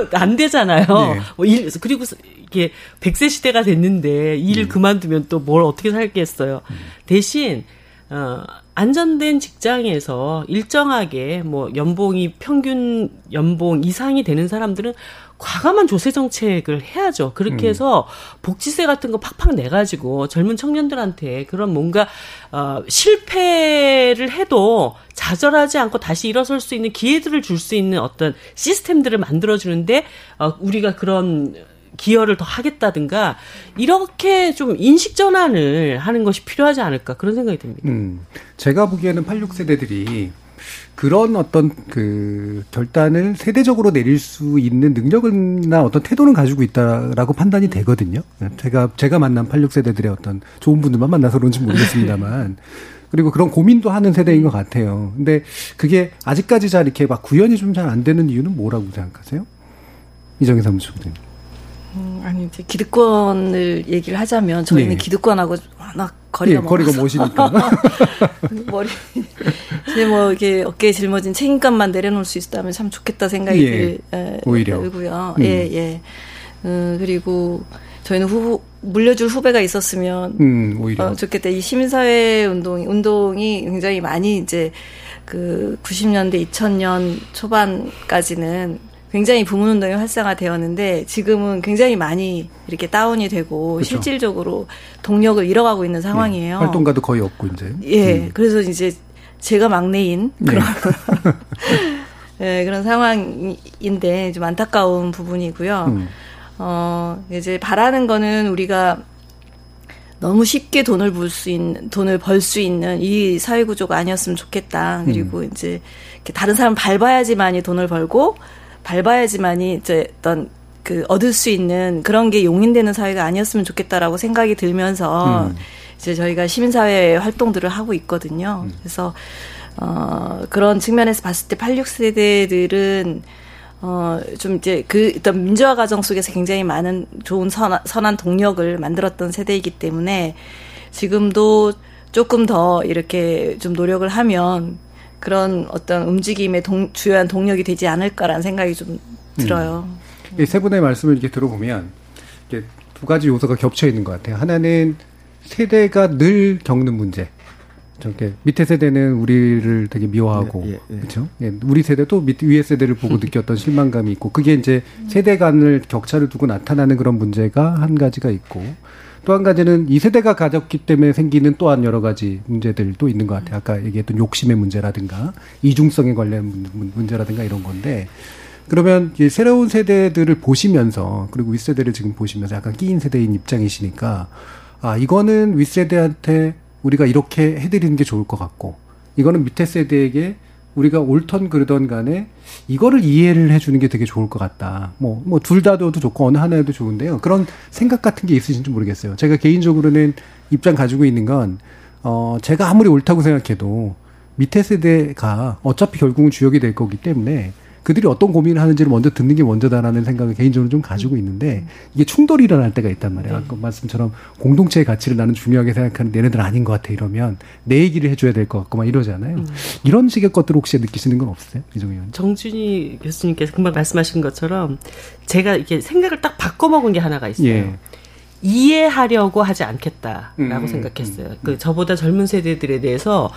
그안 되잖아요. 네. 뭐 일, 그리고 이게 100세 시대가 됐는데 일 음. 그만두면 또 뭘 어떻게 살겠어요. 음. 대신 어 안전된 직장에서 일정하게 뭐 연봉이 평균 연봉 이상이 되는 사람들은 과감한 조세 정책을 해야죠. 그렇게 음. 해서 복지세 같은 거 팍팍 내 가지고 젊은 청년들한테 그런 뭔가 어 실패를 해도 좌절하지 않고 다시 일어설 수 있는 기회들을 줄 수 있는 어떤 시스템들을 만들어 주는데 어 우리가 그런 기여를 더 하겠다든가 이렇게 좀 인식 전환을 하는 것이 필요하지 않을까 그런 생각이 듭니다. 음, 제가 보기에는 86세대들이 그런 어떤 그 결단을 세대적으로 내릴 수 있는 능력이나 어떤 태도는 가지고 있다라고 판단이 되거든요. 제가 제가 만난 86세대들의 어떤 좋은 분들만 만나서 그런지 모르겠습니다만 그리고 그런 고민도 하는 세대인 것 같아요. 근데 그게 아직까지 잘 이렇게 막 구현이 좀 잘 안 되는 이유는 뭐라고 생각하세요? 이정희 사무총장님. 음, 아니 이제 기득권을 얘기를 하자면 저희는 네. 기득권하고 워낙 거리가 네, 거리가 멋이니까 머리 이제 뭐 이렇게 어깨에 짊어진 책임감만 내려놓을 수 있다면 참 좋겠다 생각이 예, 들, 오히려 들고요. 음. 예 예. 음, 그리고 저희는 후 물려줄 후배가 있었으면 음, 오히려 어, 좋겠다. 이 시민사회 운동이 운동이 굉장히 많이 이제 그 90년대 2000년 초반까지는 굉장히 부문 운동이 활성화되었는데 지금은 굉장히 많이 이렇게 다운이 되고 그렇죠. 실질적으로 동력을 잃어가고 있는 상황이에요. 네. 활동가도 거의 없고 이제. 예. 음. 그래서 이제 제가 막내인 네. 그런 네. 네, 그런 상황인데 좀 안타까운 부분이고요. 음. 어, 이제 바라는 거는 우리가 너무 쉽게 돈을 벌 수 있는 돈을 벌 수 있는 이 사회 구조가 아니었으면 좋겠다. 그리고 음. 이제 다른 사람 밟아야지만이 돈을 벌고 밟아야지만이 이제 어떤 그 얻을 수 있는 그런 게 용인되는 사회가 아니었으면 좋겠다라고 생각이 들면서 음. 이제 저희가 시민사회 활동들을 하고 있거든요. 음. 그래서 어 그런 측면에서 봤을 때 86세대들은 어좀 이제 그 일단 민주화 과정 속에서 굉장히 많은 좋은 선한, 선한 동력을 만들었던 세대이기 때문에 지금도 조금 더 이렇게 좀 노력을 하면 그런 어떤 움직임의 동, 주요한 동력이 되지 않을까라는 생각이 좀 들어요. 음. 세 분의 말씀을 이렇게 들어보면 이게 두 가지 요소가 겹쳐 있는 것 같아요. 하나는 세대가 늘 겪는 문제. 저렇게 밑에 세대는 우리를 되게 미워하고 예, 예, 예. 그렇죠. 예, 우리 세대도 밑 위에 세대를 보고 느꼈던 실망감이 있고 그게 이제 세대 간을 격차를 두고 나타나는 그런 문제가 한 가지가 있고 또 한 가지는 이 세대가 가졌기 때문에 생기는 또한 여러 가지 문제들도 있는 것 같아요. 아까 얘기했던 욕심의 문제라든가 이중성에 관련 문제라든가 이런 건데 그러면 이 새로운 세대들을 보시면서 그리고 윗세대를 지금 보시면서 약간 끼인 세대인 입장이시니까 아 이거는 윗세대한테 우리가 이렇게 해드리는 게 좋을 것 같고 이거는 밑에 세대에게 우리가 옳던 그르던 간에 이거를 이해를 해주는 게 되게 좋을 것 같다. 뭐, 뭐, 둘 다도 좋고 어느 하나에도 좋은데요. 그런 생각 같은 게 있으신지 모르겠어요. 제가 개인적으로는 입장 가지고 있는 건, 어, 제가 아무리 옳다고 생각해도 밑에 세대가 어차피 결국은 주역이 될 거기 때문에 그들이 어떤 고민을 하는지를 먼저 듣는 게 먼저다라는 생각을 개인적으로 좀 가지고 있는데 이게 충돌이 일어날 때가 있단 말이에요. 아까 말씀처럼 공동체의 가치를 나는 중요하게 생각하는 얘네들 아닌 것 같아 이러면 내 얘기를 해줘야 될 것 같고 막 이러잖아요. 음. 이런 식의 것들 혹시 느끼시는 건 없으세요? 이종희 의원. 정준희 교수님께서 금방 말씀하신 것처럼 제가 이게 생각을 딱 바꿔먹은 게 하나가 있어요. 예. 이해하려고 하지 않겠다라고 음, 생각했어요. 음, 그 저보다 젊은 세대들에 대해서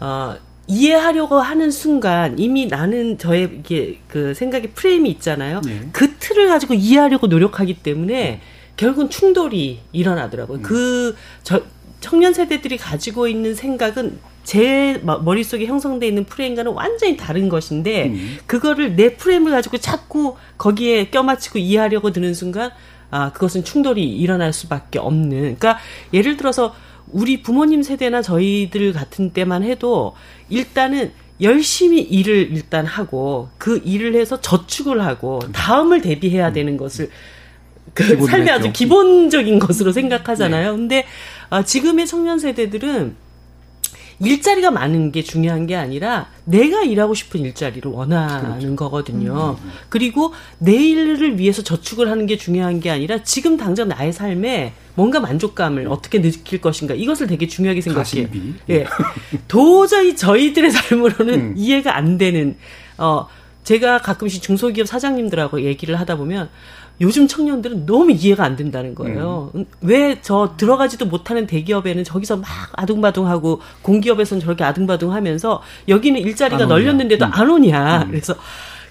어 이해하려고 하는 순간 이미 나는 저의 이게 그 생각의 프레임이 있잖아요. 네. 그 틀을 가지고 이해하려고 노력하기 때문에 결국은 충돌이 일어나더라고요. 음. 그 저, 청년 세대들이 가지고 있는 생각은 제 머릿속에 형성되어 있는 프레임과는 완전히 다른 것인데 음. 그거를 내 프레임을 가지고 자꾸 거기에 껴맞추고 이해하려고 드는 순간 아 그것은 충돌이 일어날 수밖에 없는 그러니까 예를 들어서 우리 부모님 세대나 저희들 같은 때만 해도 일단은 열심히 일을 일단 하고 그 일을 해서 저축을 하고 다음을 대비해야 되는 것을 그 삶의 아주 기본적인 것으로 생각하잖아요. 네. 근데 아, 지금의 청년 세대들은 일자리가 많은 게 중요한 게 아니라 내가 일하고 싶은 일자리를 원하는 그렇죠. 거거든요. 음. 그리고 내일을 위해서 저축을 하는 게 중요한 게 아니라 지금 당장 나의 삶에 뭔가 만족감을 어떻게 느낄 것인가 이것을 되게 중요하게 생각해요. 가심비. 예. 도저히 저희들의 삶으로는 음. 이해가 안 되는 어 제가 가끔씩 중소기업 사장님들하고 얘기를 하다 보면 요즘 청년들은 너무 이해가 안 된다는 거예요. 음. 왜저 들어가지도 못하는 대기업에는 저기서 막 아둥바둥하고 공기업에서는 저렇게 아둥바둥하면서 여기는 일자리가 널렸는데도 음. 안 오냐. 음. 그래서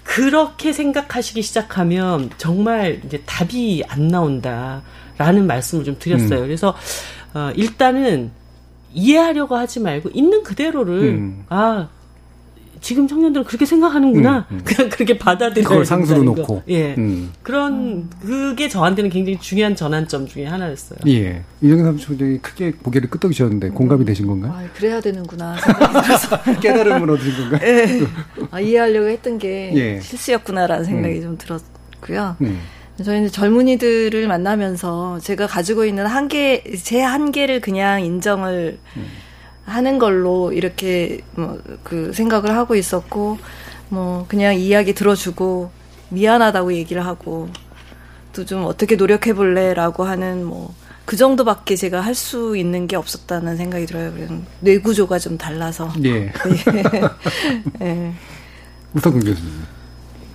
그렇게 생각하시기 시작하면 정말 이제 답이 안 나온다 라는 말씀을 좀 드렸어요. 음. 그래서 어 일단은 이해하려고 하지 말고 있는 그대로를 음. 아 지금 청년들은 그렇게 생각하는구나. 음, 음. 그냥 그렇게 받아들여야 그걸 상수로 놓고. 예. 음. 그런 그게 저한테는 굉장히 중요한 전환점 중에 하나였어요. 예. 이정현 사무총장이 크게 고개를 끄덕이셨는데 공감이 되신 건가요? 아, 그래야 되는구나 깨달음을 얻으신 건가요? 예. 아, 이해하려고 했던 게 예. 실수였구나라는 생각이 음. 좀 들었고요. 음. 저희는 젊은이들을 만나면서 제가 가지고 있는 한계, 제 한계를 그냥 인정을 음. 하는 걸로 이렇게 뭐 그 생각을 하고 있었고 뭐 그냥 이야기 들어주고 미안하다고 얘기를 하고 또 좀 어떻게 노력해 볼래 라고 하는 뭐 그 정도밖에 제가 할 수 있는 게 없었다는 생각이 들어요. 그래서 뇌 구조가 좀 달라서. 예. 예. 우탁근 교수님.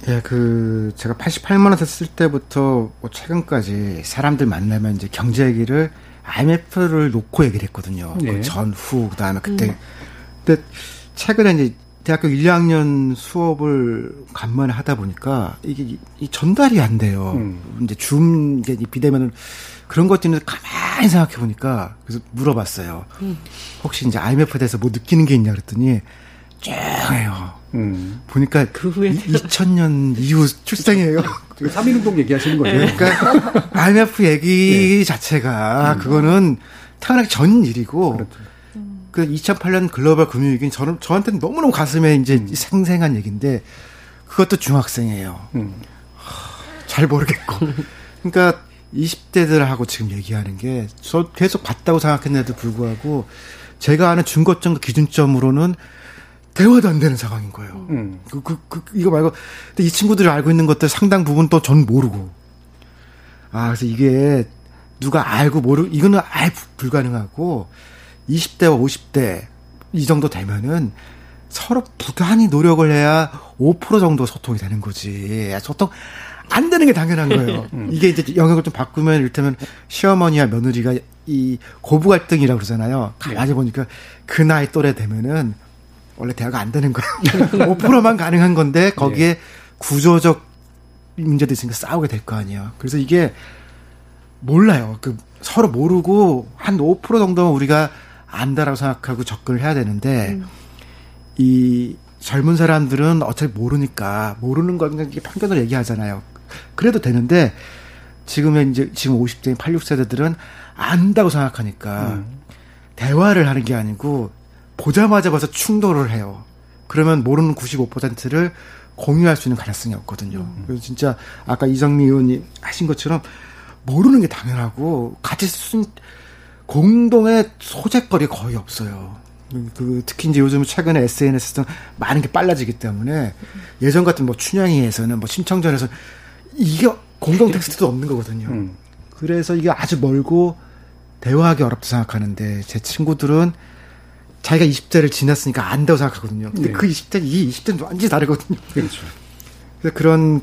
예, 그 제가 88만 원 됐을 때부터 뭐 최근까지 사람들 만나면 이제 경제 얘기를 IMF를 놓고 얘기를 했거든요. 네. 그 전후 그다음에 그때. 음. 근데 최근에 이제 대학교 1, 2학년 수업을 간만에 하다 보니까 이게 이 전달이 안 돼요. 음. 이제 줌 이제 비대면을 그런 것들은 가만히 생각해 보니까 그래서 물어봤어요. 음. 혹시 이제 IMF에 대해서 뭐 느끼는 게 있냐 그랬더니 쨍해요. 음. 보니까 그 후에 2000년 이후 출생이에요. 3.1운동 얘기하시는 거예요. 그러니까 IMF 얘기 네. 자체가 음. 그거는 태어나기 전 일이고 그렇죠. 그 2008년 글로벌 금융위기는 저는 저한테는 너무너무 가슴에 이제 음. 생생한 얘기인데 그것도 중학생이에요. 음. 잘 모르겠고. 그러니까 20대들하고 지금 얘기하는 게 저 계속 봤다고 생각했는데도 불구하고 제가 아는 중고점과 기준점으로는 대화도 안 되는 상황인 거예요. 음. 그, 그, 그, 이거 말고, 근데 이 친구들이 알고 있는 것들 상당 부분 또 전 모르고. 아, 그래서 이게 누가 알고 모르고, 이거는 아예 불가능하고, 20대와 50대 이 정도 되면은 서로 부단히 노력을 해야 5% 정도 소통이 되는 거지. 소통 안 되는 게 당연한 거예요. 음. 이게 이제 영역을 좀 바꾸면 이를테면 시어머니와 며느리가 이 고부 갈등이라고 그러잖아요. 가만히 보니까 그 나이 또래 되면은 원래 대화가 안 되는 거예요. 5%만 가능한 건데 거기에 예. 구조적 문제도 있으니까 싸우게 될 거 아니에요. 그래서 이게 몰라요. 그 서로 모르고 한 5% 정도 우리가 안다라고 생각하고 접근을 해야 되는데 음. 이 젊은 사람들은 어차피 모르니까 모르는 거 그냥 편견을 얘기하잖아요. 그래도 되는데 지금의 이제 지금 50대, 86세대들은 안다고 생각하니까 음. 대화를 하는 게 아니고 보자마자 벌써 충돌을 해요. 그러면 모르는 95%를 공유할 수 있는 가능성이 없거든요. 음. 그래서 진짜 아까 이정미 의원님 하신 것처럼 모르는 게 당연하고 같이 쓴 공동의 소재거리 거의 없어요. 그 특히 이제 요즘 최근에 SNS 등 많은 게 빨라지기 때문에 예전 같은 뭐 춘향이에서는 뭐 신청전에서 이게 공동 텍스트도 없는 거거든요. 음. 그래서 이게 아주 멀고 대화하기 어렵다 생각하는데 제 친구들은 자기가 20대를 지났으니까 안다고 생각하거든요. 근데 네. 그 20대, 이 20대는 완전히 다르거든요. 그렇죠. 그래서 그런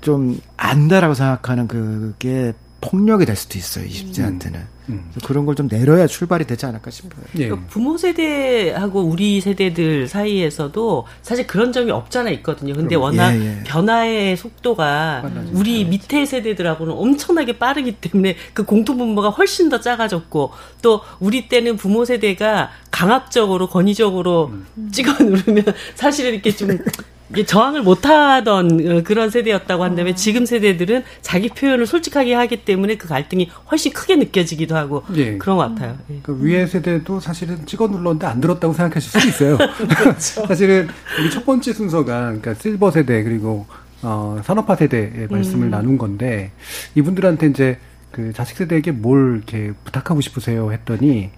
좀 안다라고 생각하는 그게 폭력이 될 수도 있어요. 20대한테는. 음. 음. 그런 걸 좀 내려야 출발이 되지 않을까 싶어요. 예. 그러니까 부모 세대하고 우리 세대들 사이에서도 사실 그런 점이 없잖아 있거든요. 근데 그럼, 워낙 예, 예. 변화의 속도가 우리 밑에 세대들하고는 엄청나게 빠르기 때문에 그 공통분모가 훨씬 더 작아졌고 또 우리 때는 부모 세대가 강압적으로 권위적으로 음. 찍어 누르면 사실은 이렇게 좀 저항을 못하던 어, 그런 세대였다고 한다면 어. 지금 세대들은 자기 표현을 솔직하게 하기 때문에 그 갈등이 훨씬 크게 느껴지기도 하고 예. 그런 것 같아요. 예. 그 위에 세대도 사실은 찍어 눌렀는데 안 들었다고 생각하실 수도 있어요. 그렇죠. 사실은 우리 첫 번째 순서가 그러니까 실버 세대 그리고 어, 산업화 세대의 말씀을 음. 나눈 건데 이분들한테 이제 그 자식 세대에게 뭘 이렇게 부탁하고 싶으세요 했더니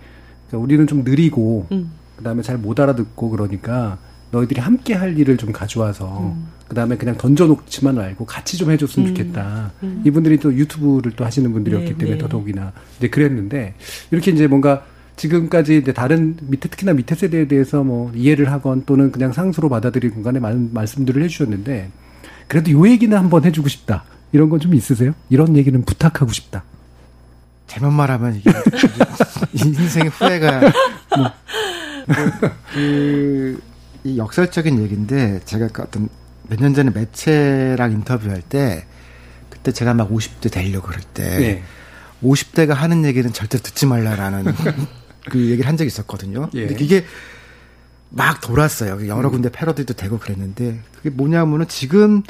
그러니까 우리는 좀 느리고 음. 그다음에 잘 못 알아듣고 그러니까 너희들이 함께 할 일을 좀 가져와서 음. 그다음에 그냥 던져놓지만 말고 같이 좀 해줬으면 음. 좋겠다. 음. 이분들이 또 유튜브를 또 하시는 분들이었기 네, 때문에 네. 더더욱이나 이제 그랬는데 이렇게 이제 뭔가 지금까지 이제 다른 밑에 특히나 밑에 세대에 대해서 뭐 이해를 하건 또는 그냥 상수로 받아들이는 간에 많은 말씀들을 해주셨는데 그래도 요 얘기는 한번 해주고 싶다 이런 건 좀 있으세요? 이런 얘기는 부탁하고 싶다. 잘못 말하면 이게 인생 후회가 뭐, 그, 이 역설적인 얘기인데 제가 그 어떤 몇 년 전에 매체랑 인터뷰할 때 그때 제가 막 50대 되려고 그럴 때 네. 50대가 하는 얘기는 절대 듣지 말라라는 그 얘기를 한 적이 있었거든요. 예. 근데 그게 막 돌았어요. 여러 음. 군데 패러디도 되고 그랬는데 그게 뭐냐면은 지금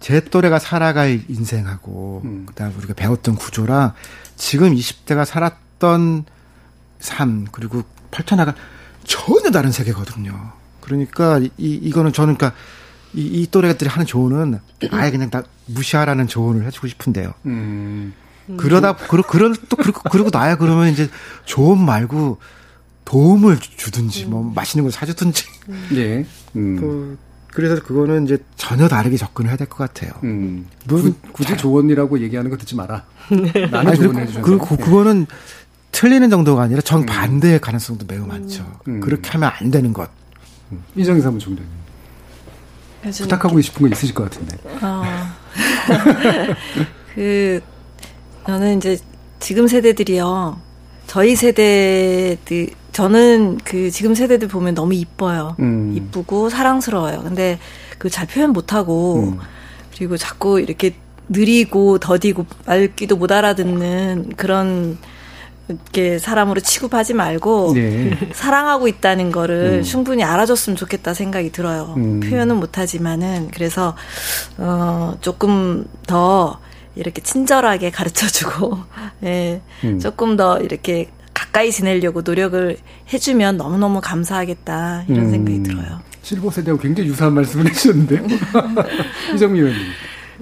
제 또래가 살아갈 인생하고 음. 그다음 우리가 배웠던 구조랑 지금 20대가 살았던 삶 그리고 펼쳐나갈 전혀 다른 세계거든요. 그러니까 이 이거는 저는 그러니까 이, 이 또래들이 하는 조언은 아예 그냥 다 무시하라는 조언을 해주고 싶은데요. 음. 그러다 그러 그런 또 그러고 그러고 나야 그러면 이제 조언 말고 도움을 주든지 뭐 맛있는 걸 사주든지. 예. 음. 그, 그래서 그거는 이제 전혀 다르게 접근을 해야 될 것 같아요. 음. 구, 굳이 잘. 조언이라고 얘기하는 거 듣지 마라. 네. 나는 조언해 주셨 그, 그, 그거는 틀리는 정도가 아니라 정 반대의 음. 가능성도 매우 많죠. 음. 그렇게 하면 안 되는 것. 음. 이정희 사무 총장님. 부탁하고 싶은 거 있으실 것 같은데. 어. 그 저는 이제 지금 세대들이요. 저희 세대들 저는 그 지금 세대들 보면 너무 이뻐요. 음. 이쁘고 사랑스러워요. 근데 그 잘 표현 못 하고 음. 그리고 자꾸 이렇게 느리고 더디고 말귀도 못 알아듣는 그런 이렇게 사람으로 취급하지 말고 네. 사랑하고 있다는 거를 음. 충분히 알아줬으면 좋겠다 생각이 들어요. 음. 표현은 못하지만은 그래서 어 조금 더 이렇게 친절하게 가르쳐주고 예, 음. 조금 더 이렇게 가까이 지내려고 노력을 해주면 너무너무 감사하겠다 이런 음. 생각이 들어요. 실버 세대하고 굉장히 유사한 말씀을 해주셨는데요. 이정미 의원님.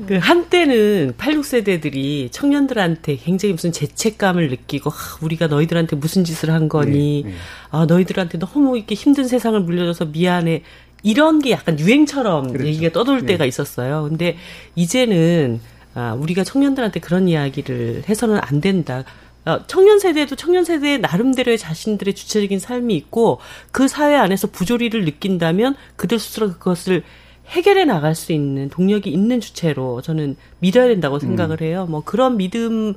그 한때는 86세대들이 청년들한테 굉장히 무슨 죄책감을 느끼고 아, 우리가 너희들한테 무슨 짓을 한 거니 네, 네. 아 너희들한테 너무 이렇게 힘든 세상을 물려줘서 미안해 이런 게 약간 유행처럼 그렇죠. 얘기가 떠돌 네. 때가 있었어요. 근데 이제는 아, 우리가 청년들한테 그런 이야기를 해서는 안 된다. 어, 청년 세대도 청년 세대의 나름대로의 자신들의 주체적인 삶이 있고 그 사회 안에서 부조리를 느낀다면 그들 스스로 그것을 해결해 나갈 수 있는 동력이 있는 주체로 저는 믿어야 된다고 생각을 음. 해요. 뭐 그런 믿음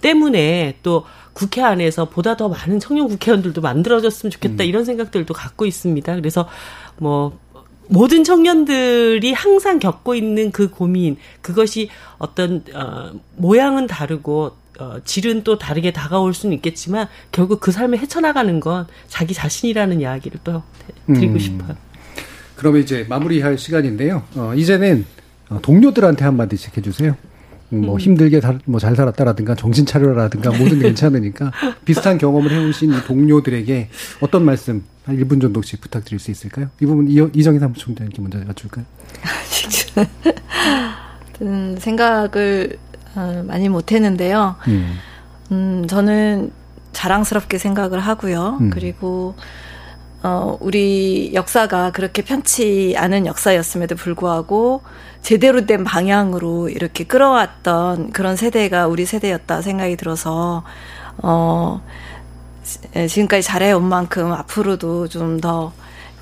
때문에 또 국회 안에서 보다 더 많은 청년 국회의원들도 만들어졌으면 좋겠다 음. 이런 생각들도 갖고 있습니다. 그래서 뭐 모든 청년들이 항상 겪고 있는 그 고민, 그것이 어떤, 어, 모양은 다르고, 어, 질은 또 다르게 다가올 수는 있겠지만, 결국 그 삶을 헤쳐나가는 건 자기 자신이라는 이야기를 또 드리고 음. 싶어요. 그러면 이제 마무리할 시간인데요. 어, 이제는 어, 동료들한테 한마디씩 해주세요. 음, 뭐 음. 힘들게 뭐 잘 살았다라든가 정신 차려라든가 뭐든 괜찮으니까 비슷한 경험을 해오신 이 동료들에게 어떤 말씀 한 1분 정도씩 부탁드릴 수 있을까요? 이 부분 이정희 사무총장님께 먼저 여쭐까요? 음, 생각을 어, 많이 못했는데요. 음. 음, 저는 자랑스럽게 생각을 하고요. 음. 그리고 어, 우리 역사가 그렇게 편치 않은 역사였음에도 불구하고 제대로 된 방향으로 이렇게 끌어왔던 그런 세대가 우리 세대였다 생각이 들어서 어 지금까지 잘해온 만큼 앞으로도 좀 더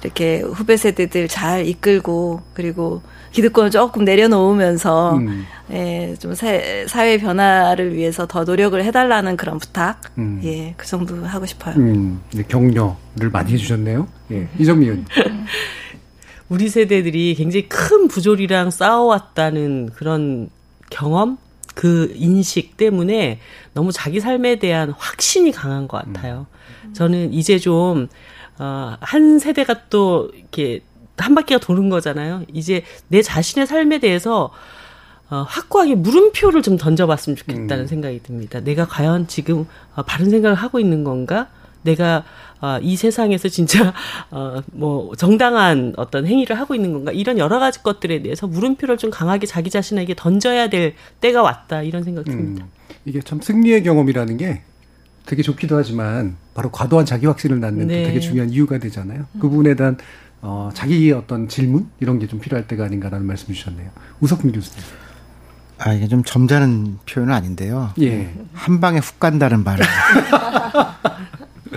이렇게 후배 세대들 잘 이끌고 그리고 기득권을 조금 내려놓으면서 음. 예, 좀 사회 변화를 위해서 더 노력을 해달라는 그런 부탁 음. 예, 그 정도 하고 싶어요. 음, 격려를 많이 해주셨네요. 예, 이정미 의원. 우리 세대들이 굉장히 큰 부조리랑 싸워왔다는 그런 경험, 그 인식 때문에 너무 자기 삶에 대한 확신이 강한 것 같아요. 음. 저는 이제 좀, 어, 한 세대가 또 이렇게 한 바퀴가 도는 거잖아요. 이제 내 자신의 삶에 대해서 어, 확고하게 물음표를 좀 던져봤으면 좋겠다는 음. 생각이 듭니다. 내가 과연 지금 어, 바른 생각을 하고 있는 건가? 내가 어, 이 세상에서 진짜 어, 뭐 정당한 어떤 행위를 하고 있는 건가 이런 여러 가지 것들에 대해서 물음표를 좀 강하게 자기 자신에게 던져야 될 때가 왔다 이런 생각 듭니다. 음, 이게 참 승리의 경험이라는 게 되게 좋기도 하지만 바로 과도한 자기 확신을 낳는 네. 되게 중요한 이유가 되잖아요. 그 부분에 대한 어, 자기의 어떤 질문 이런 게 좀 필요할 때가 아닌가라는 말씀 주셨네요. 우석훈 교수님. 아, 이게 좀 점잖은 표현은 아닌데요. 예. 한 방에 훅 간다는 말은.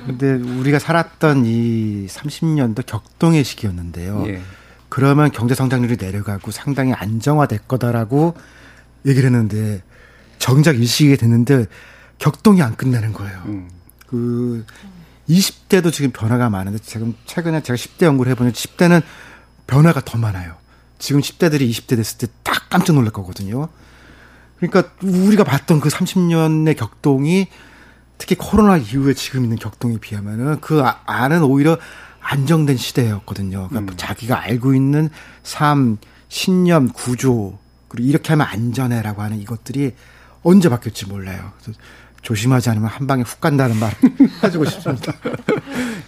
근데 우리가 살았던 이 30년도 격동의 시기였는데요. 예. 그러면 경제 성장률이 내려가고 상당히 안정화될 거다라고 얘기를 했는데 정작 이 시기에 됐는데 격동이 안 끝나는 거예요. 음. 그 20대도 지금 변화가 많은데 지금 최근에 제가 10대 연구를 해보니 10대는 변화가 더 많아요. 지금 10대들이 20대 됐을 때 딱 깜짝 놀랄 거거든요. 그러니까 우리가 봤던 그 30년의 격동이 특히 코로나 이후에 지금 있는 격동에 비하면은 그 아- 안은 오히려 안정된 시대였거든요. 그러니까 자기가 알고 있는 삶, 신념, 구조, 그리고 이렇게 하면 안전해라고 하는 이것들이 언제 바뀔지 몰라요. 그래서 조심하지 않으면 한 방에 훅 간다는 말 해주고 싶습니다.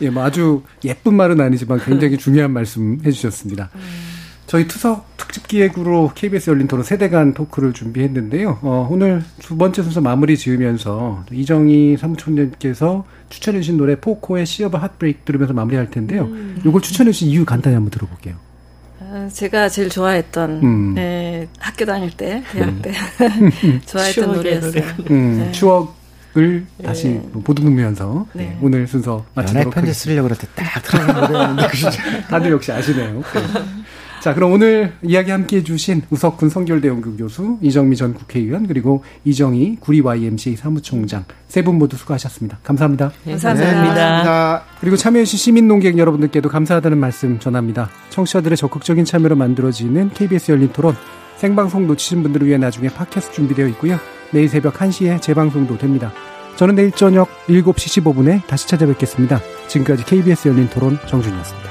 예, 뭐 아주 예쁜 말은 아니지만 굉장히 중요한 말씀 해주셨습니다. 저희 투석 특집 기획으로 KBS 열린 토론 세대 간 토크를 준비했는데요. 어, 오늘 두 번째 순서 마무리 지으면서 이정희 사무총장님께서 추천해주신 노래 포코의 시어브 핫브레이크 들으면서 마무리할 텐데요. 요걸 추천해주신 이유 간단히 한번 들어볼게요. 아, 제가 제일 좋아했던 음. 예, 학교 다닐 때, 대학 때 좋아했던 추억의 노래였어요. 음, 네. 추억 을 다시 보듬으면서 네. 예, 오늘 순서 연애 마치도록 편지 하겠습니다. 쓰려고 그럴 때딱 들어가는 노래였는데 다들 역시 아시네요. 네. 자, 그럼 오늘 이야기 함께 해주신 우석훈 성결대 연구 교수, 이정미 전 국회의원, 그리고 이정희 구리 YMCA 사무총장 세 분 모두 수고하셨습니다. 감사합니다. 네, 감사합니다. 감사합니다. 그리고 참여해주신 시민 농객 여러분들께도 감사하다는 말씀 전합니다. 청취자들의 적극적인 참여로 만들어지는 KBS 열린 토론, 생방송 놓치신 분들을 위해 나중에 팟캐스트 준비되어 있고요. 내일 새벽 1시에 재방송도 됩니다. 저는 내일 저녁 7시 15분에 다시 찾아뵙겠습니다. 지금까지 KBS 열린 토론 정준이었습니다.